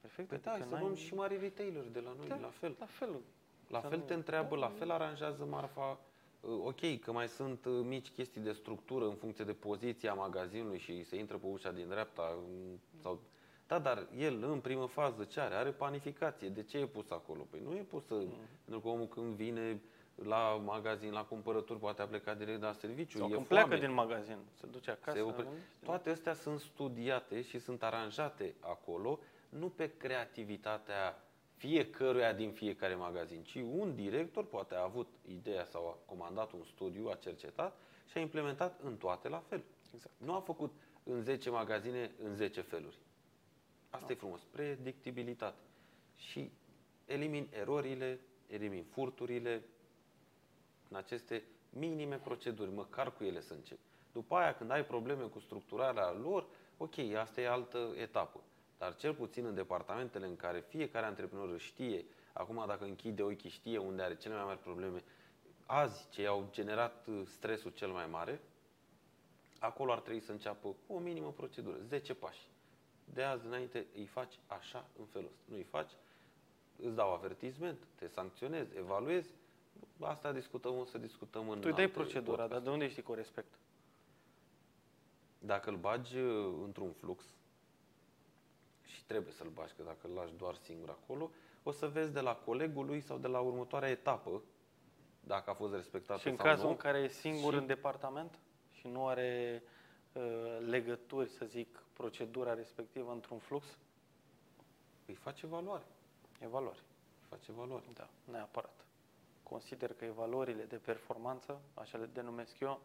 Perfectă. Păi da, adică să n-ai- luăm și mari retaileri de la noi, Da, la fel. La fel. La Să fel nu- te întreabă, Da, la fel aranjează marfa. Uh, Ok, că mai sunt uh, mici chestii de structură în funcție de poziția magazinului și se intră pe ușa din dreapta um, sau Da, dar el în primă fază ce are? Are panificație. De ce e pus acolo? Păi nu e pus să... Mm. Pentru că omul când vine la magazin, la cumpărături, poate a plecat direct la serviciu. Sau e când foame. pleacă din magazin, se duce acasă. Se opre... Toate astea sunt studiate și sunt aranjate acolo, nu pe creativitatea fiecăruia din fiecare magazin, ci un director poate a avut ideea sau a comandat un studiu, a cercetat și a implementat în toate la fel. Exact. Nu a făcut în 10 magazine în 10 feluri. Asta no. e frumos, predictibilitate. Și elimin erorile, elimin furturile, în aceste minime proceduri, măcar cu ele să încep. După aia, când ai probleme cu structurarea lor, ok, asta e altă etapă. Dar cel puțin în departamentele în care fiecare antreprenor știe, acum dacă închide ochii, știe unde are cele mai mari probleme, azi ce au generat uh, stresul cel mai mare, acolo ar trebui să înceapă o minimă procedură, 10 pași. De azi înainte îi faci așa în felul ăsta. Nu îi faci, îți dau avertisment, te sancționezi, evaluezi. Asta discutăm, o să discutăm în Tu îi dai procedura, podcast. dar de unde știi că o respect? Dacă îl bagi uh, într-un flux, și trebuie să-l bagi, că dacă îl lași doar singur acolo, o să vezi de la colegul lui sau de la următoarea etapă dacă a fost respectat Și în sau cazul nu. în care e singur Și- în departament și nu are uh, legături, să zic, procedura respectivă într-un flux, Îi face valoare. evaluări. Îi face valoare. Da, neapărat. Consider că evaluările de performanță, așa le denumesc eu,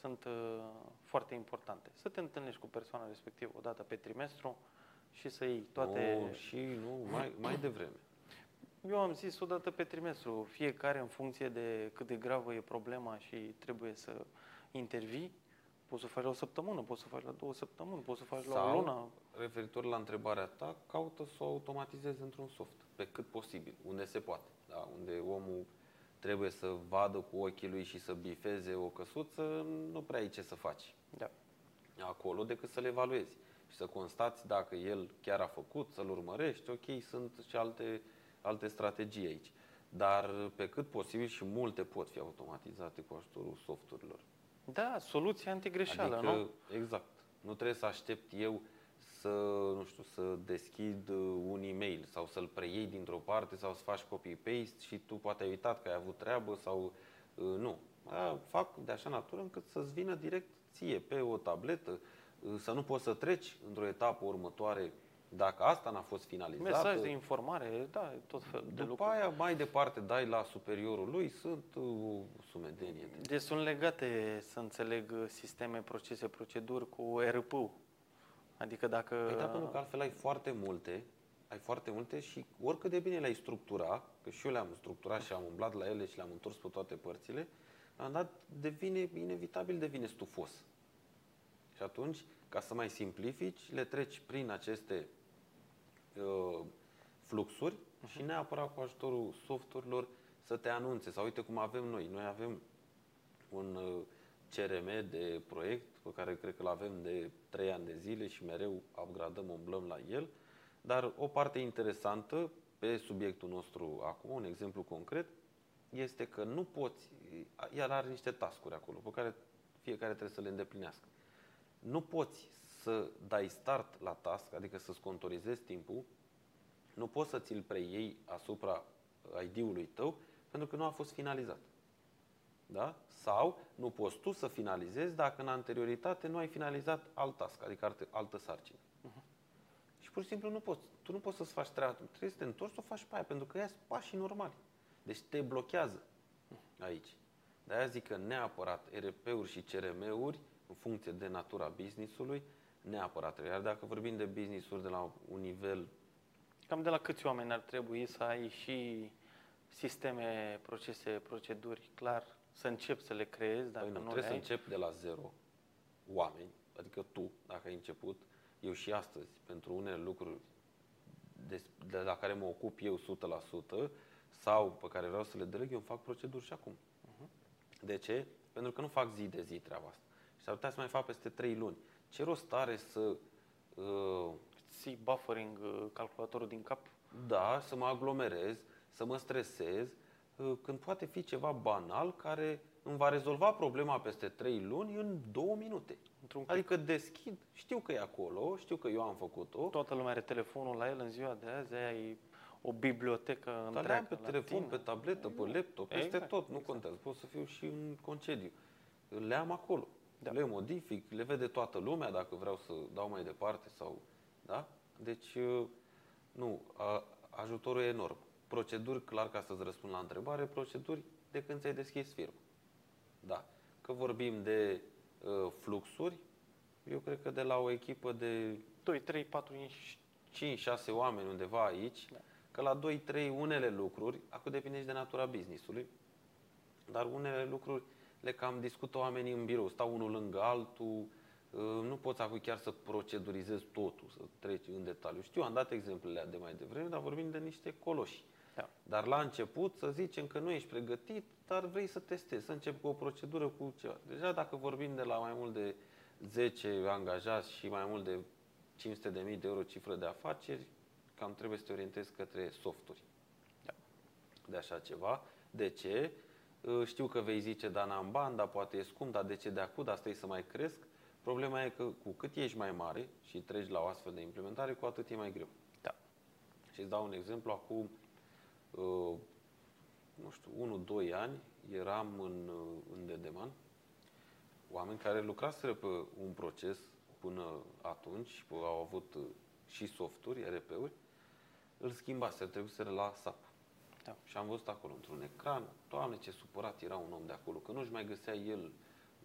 sunt uh, foarte importante. Să te întâlnești cu persoana respectivă o dată pe trimestru și să iei toate... Nu, și nu, mai, mai devreme. Eu am zis o dată pe trimestru, fiecare în funcție de cât de gravă e problema și trebuie să intervii, poți să faci la o săptămână, poți să faci la două săptămâni, poți să faci la o Sau, lună. referitor la întrebarea ta, caută să o automatizezi într-un soft, pe cât posibil, unde se poate. Da? Unde omul trebuie să vadă cu ochii lui și să bifeze o căsuță, nu prea ai ce să faci Da. acolo decât să le evaluezi și să constați dacă el chiar a făcut, să-l urmărești, ok, sunt și alte, alte strategii aici. Dar pe cât posibil și multe pot fi automatizate cu ajutorul softurilor. Da, soluția antigreșeală, adică, nu? Exact. Nu trebuie să aștept eu să, nu știu, să deschid uh, un e-mail sau să-l preiei dintr-o parte sau să faci copy-paste și tu poate ai uitat că ai avut treabă sau uh, nu. A, fac de așa natură încât să-ți vină direct ție pe o tabletă, uh, să nu poți să treci într-o etapă următoare dacă asta n-a fost finalizată. Mesaj de informare, da, tot fel de După lucruri. aia, mai departe, dai la superiorul lui, sunt uh, o sumedenie. de- Deci sunt legate, să înțeleg, sisteme, procese, proceduri cu RP-ul. Adică dacă... Păi da, pentru că altfel ai foarte multe, ai foarte multe și oricât de bine le-ai structura, că și eu le-am structurat și am umblat la ele și le-am întors pe toate părțile, la un dat devine, inevitabil devine stufos. Și atunci, ca să mai simplifici, le treci prin aceste uh, fluxuri și neapărat cu ajutorul softurilor să te anunțe. Sau uite cum avem noi. Noi avem un uh, CRM de proiect pe care cred că îl avem de 3 ani de zile și mereu upgradăm, umblăm la el. Dar o parte interesantă pe subiectul nostru acum, un exemplu concret, este că nu poți, iar are niște tascuri acolo pe care fiecare trebuie să le îndeplinească. Nu poți să dai start la task, adică să-ți contorizezi timpul, nu poți să ți-l preiei asupra ID-ului tău pentru că nu a fost finalizat. Da? Sau nu poți tu să finalizezi dacă în anterioritate nu ai finalizat alt task, adică altă, altă sarcină. Și pur și simplu nu poți. Tu nu poți să-ți faci treaba. Trebuie să te întorci să o faci pe aia, pentru că ea sunt pașii normali. Deci te blochează aici. De aia zic că neapărat ERP-uri și CRM-uri, în funcție de natura business-ului, neapărat trebuie. Iar dacă vorbim de business-uri de la un nivel Cam de la câți oameni ar trebui să ai și sisteme, procese, proceduri clar, să începi să le creezi, dacă Păi nu, nu, trebuie le să ai. încep de la zero oameni, adică tu, dacă ai început, eu și astăzi, pentru unele lucruri de, de la care mă ocup eu 100% sau pe care vreau să le deleg, eu îmi fac proceduri și acum. De ce? Pentru că nu fac zi de zi treaba asta. Și s-ar putea să mai fac peste 3 luni. Ce rost are să, uh, Ții buffering uh, calculatorul din cap? da, să mă aglomerez, să mă stresez, uh, când poate fi ceva banal care îmi va rezolva problema peste 3 luni în 2 minute. Într-un click. Adică deschid, știu că e acolo, știu că eu am făcut-o, Toată lumea are telefonul la el în ziua de azi, aia e o bibliotecă dar le am întreagă pe la telefon, tine. pe tabletă, pe laptop, peste Exact, tot, nu exact. contează. Pot să fiu și în concediu. Le am acolo. Da. Le modific, le vede toată lumea dacă vreau să dau mai departe sau... Da? Deci, uh, nu, a, ajutorul e enorm. Proceduri, clar ca să-ți răspund la întrebare, proceduri de când ți-ai deschis firma. Da. Că vorbim de uh, fluxuri, eu cred că de la o echipă de 2, 3, 4 inși. 5-6 oameni undeva aici, Da. că la 2-3 unele lucruri, acum depinde și de natura businessului, dar unele lucruri le cam discută oamenii în birou, stau unul lângă altul, uh, nu poți acum chiar să procedurizezi totul, să treci în detaliu. Știu, am dat exemplele de mai devreme, dar vorbim de niște coloși. Da. Dar la început, să zicem că nu ești pregătit, dar vrei să testezi, să începi cu o procedură, cu ceva. Deja dacă vorbim de la mai mult de 10 angajați și mai mult de 500.000 de euro cifră de afaceri, cam trebuie să te orientezi către softuri Da. de așa ceva. De ce? Uh, Știu că vei zice, dar n-am bani, dar poate e scump, dar de ce de acum, dar asta e să mai cresc. Problema e că cu cât ești mai mare și treci la o astfel de implementare, cu atât e mai greu. Da. Și îți dau un exemplu, acum, uh, nu știu, 1-2 ani, eram în, uh, în Dedeman, oameni care lucraseră pe un proces până atunci, și au avut uh, și softuri, ERP-uri, îl schimbaseră, trebuiseră la SAP. Da. Și am văzut acolo, într-un ecran, doamne ce supărat era un om de acolo, că nu-și mai găsea el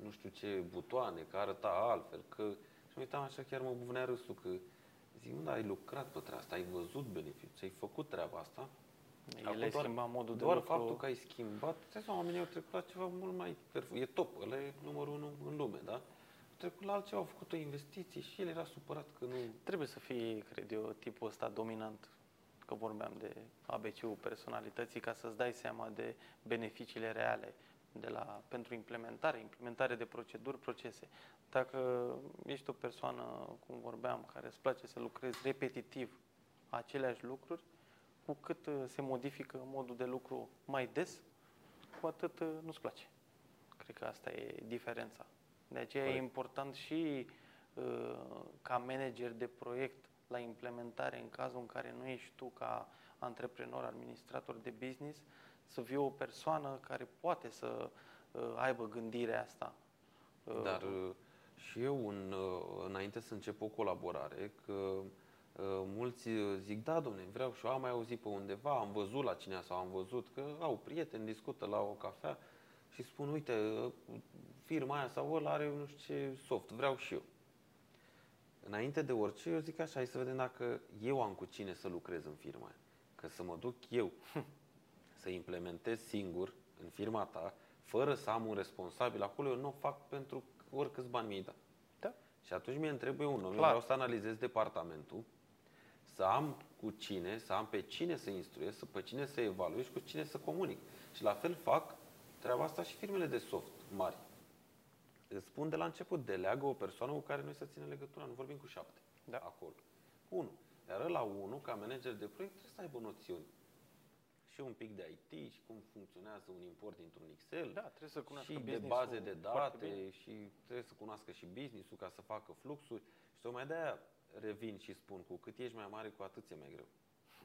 nu știu ce butoane, că arăta altfel, că... Și mă uitam așa, chiar mă buvnea râsul, că zic, mă, dar ai lucrat pe treaba asta, ai văzut beneficiul, ți-ai făcut treaba asta. El Acum ai doar- schimbat modul de Doar lucru. faptul că ai schimbat, trebuie să oamenii au trecut la ceva mult mai perfect. E top, ăla e numărul unu în lume, da? Au trecut la altceva, au făcut o investiție și el era supărat că nu... Trebuie să fie, cred eu, tipul ăsta dominant, că vorbeam de ABC-ul personalității, ca să-ți dai seama de beneficiile reale de la, pentru implementare, implementare de proceduri, procese. Dacă ești o persoană, cum vorbeam, care îți place să lucrezi repetitiv aceleași lucruri, cu cât uh, se modifică modul de lucru mai des, cu atât uh, nu-ți place. Cred că asta e diferența. De aceea e Corect. important și uh, ca manager de proiect la implementare, în cazul în care nu ești tu ca antreprenor, administrator de business, să fii o persoană care poate să uh, aibă gândirea asta. Uh, Dar uh, și eu, în, uh, înainte să încep o colaborare, că uh, mulți uh, zic, da, domne, vreau și eu, am mai auzit pe undeva, am văzut la cineva sau am văzut că au prieteni, discută la o cafea și spun, uite, uh, firma aia sau ăla are nu știu ce soft, vreau și eu. Înainte de orice, eu zic așa, hai să vedem dacă eu am cu cine să lucrez în firma aia. Că să mă duc eu să implementez singur în firma ta, fără să am un responsabil acolo, eu nu o fac pentru oricâți bani mi-ai dat. Da. Și atunci mi trebuie un om, eu Clar. vreau să analizez departamentul, să am cu cine, să am pe cine să instruiesc, să pe cine să evaluez și cu cine să comunic. Și la fel fac treaba asta și firmele de soft mari. Îți spun de la început, deleagă o persoană cu care noi să ținem legătura, nu vorbim cu șapte Da. acolo. Unu. Iar la unul, ca manager de proiect, trebuie să aibă noțiuni. Și un pic de IT și cum funcționează un import dintr-un Excel. Da, trebuie să cunoască și de business-ul baze de foarte bine. date și trebuie să cunoască și business-ul ca să facă fluxuri. Și tocmai de-aia revin și spun, cu cât ești mai mare, cu atât e mai greu.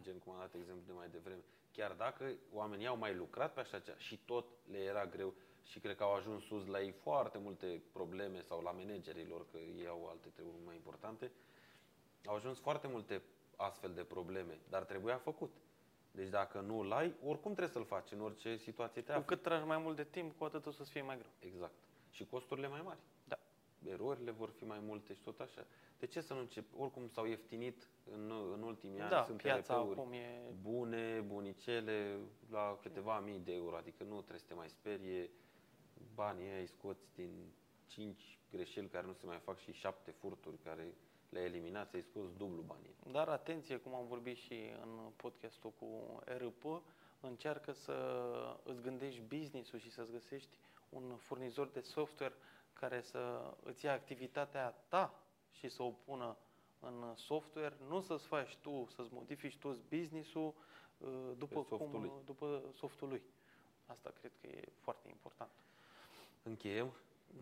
Gen cum am dat exemplu de mai devreme. Chiar dacă oamenii au mai lucrat pe așa ceva și tot le era greu și cred că au ajuns sus la ei foarte multe probleme sau la managerilor, că ei au alte treburi mai importante, au ajuns foarte multe astfel de probleme, dar trebuia făcut. Deci dacă nu îl ai, oricum trebuie să-l faci în orice situație te Cu afli. cât tragi mai mult de timp, cu atât o să-ți fie mai greu. Exact. Și costurile mai mari. Da. Erorile vor fi mai multe și tot așa. De ce să nu încep? Oricum s-au ieftinit în, în ultimii ani. Da, Sunt piața RP-uri acum e... bune, bunicele, la câteva mii de euro. Adică nu trebuie să te mai sperie. Banii ai scoți din 5 greșeli care nu se mai fac și 7 furturi care le-ai eliminat, ți-ai scos dublu banii. Dar atenție, cum am vorbit și în podcastul cu RP, încearcă să îți gândești business-ul și să-ți găsești un furnizor de software care să îți ia activitatea ta și să o pună în software, nu să-ți faci tu, să-ți modifici tu business-ul uh, după, Pe softul cum, lui. după softul lui. Asta cred că e foarte important. Încheiem?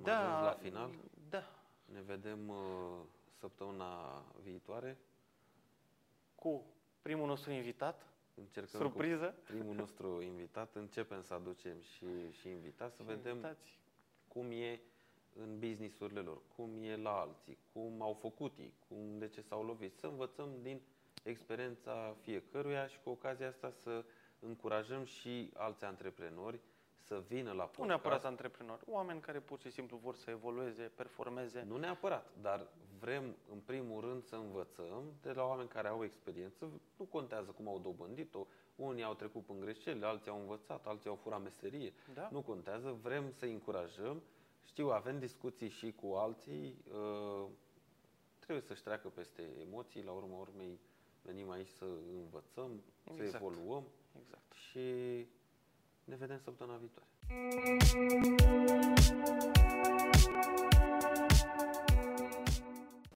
Am ajuns la final? Da. Ne vedem uh, săptămâna viitoare. Cu primul nostru invitat, Încercăm surpriză. cu primul nostru invitat. Începem să aducem și, și invitați, să Și vedem invitați. cum e în businessurile lor, cum e la alții, cum au făcut ei, cum, de ce s-au lovit. Să învățăm din experiența fiecăruia și cu ocazia asta să încurajăm și alți antreprenori să vină la podcast. Nu neapărat antreprenori, oameni care pur și simplu vor să evolueze, performeze. Nu neapărat, dar vrem în primul rând să învățăm de la oameni care au experiență. Nu contează cum au dobândit-o. Unii au trecut în greșeli, alții au învățat, alții au furat meserie. Da? Nu contează, vrem să încurajăm. Știu, avem discuții și cu alții. uh, Trebuie să-și treacă peste emoții. La urma urmei venim aici să învățăm, să Exact. evoluăm Exact. și ne vedem săptămâna viitoare.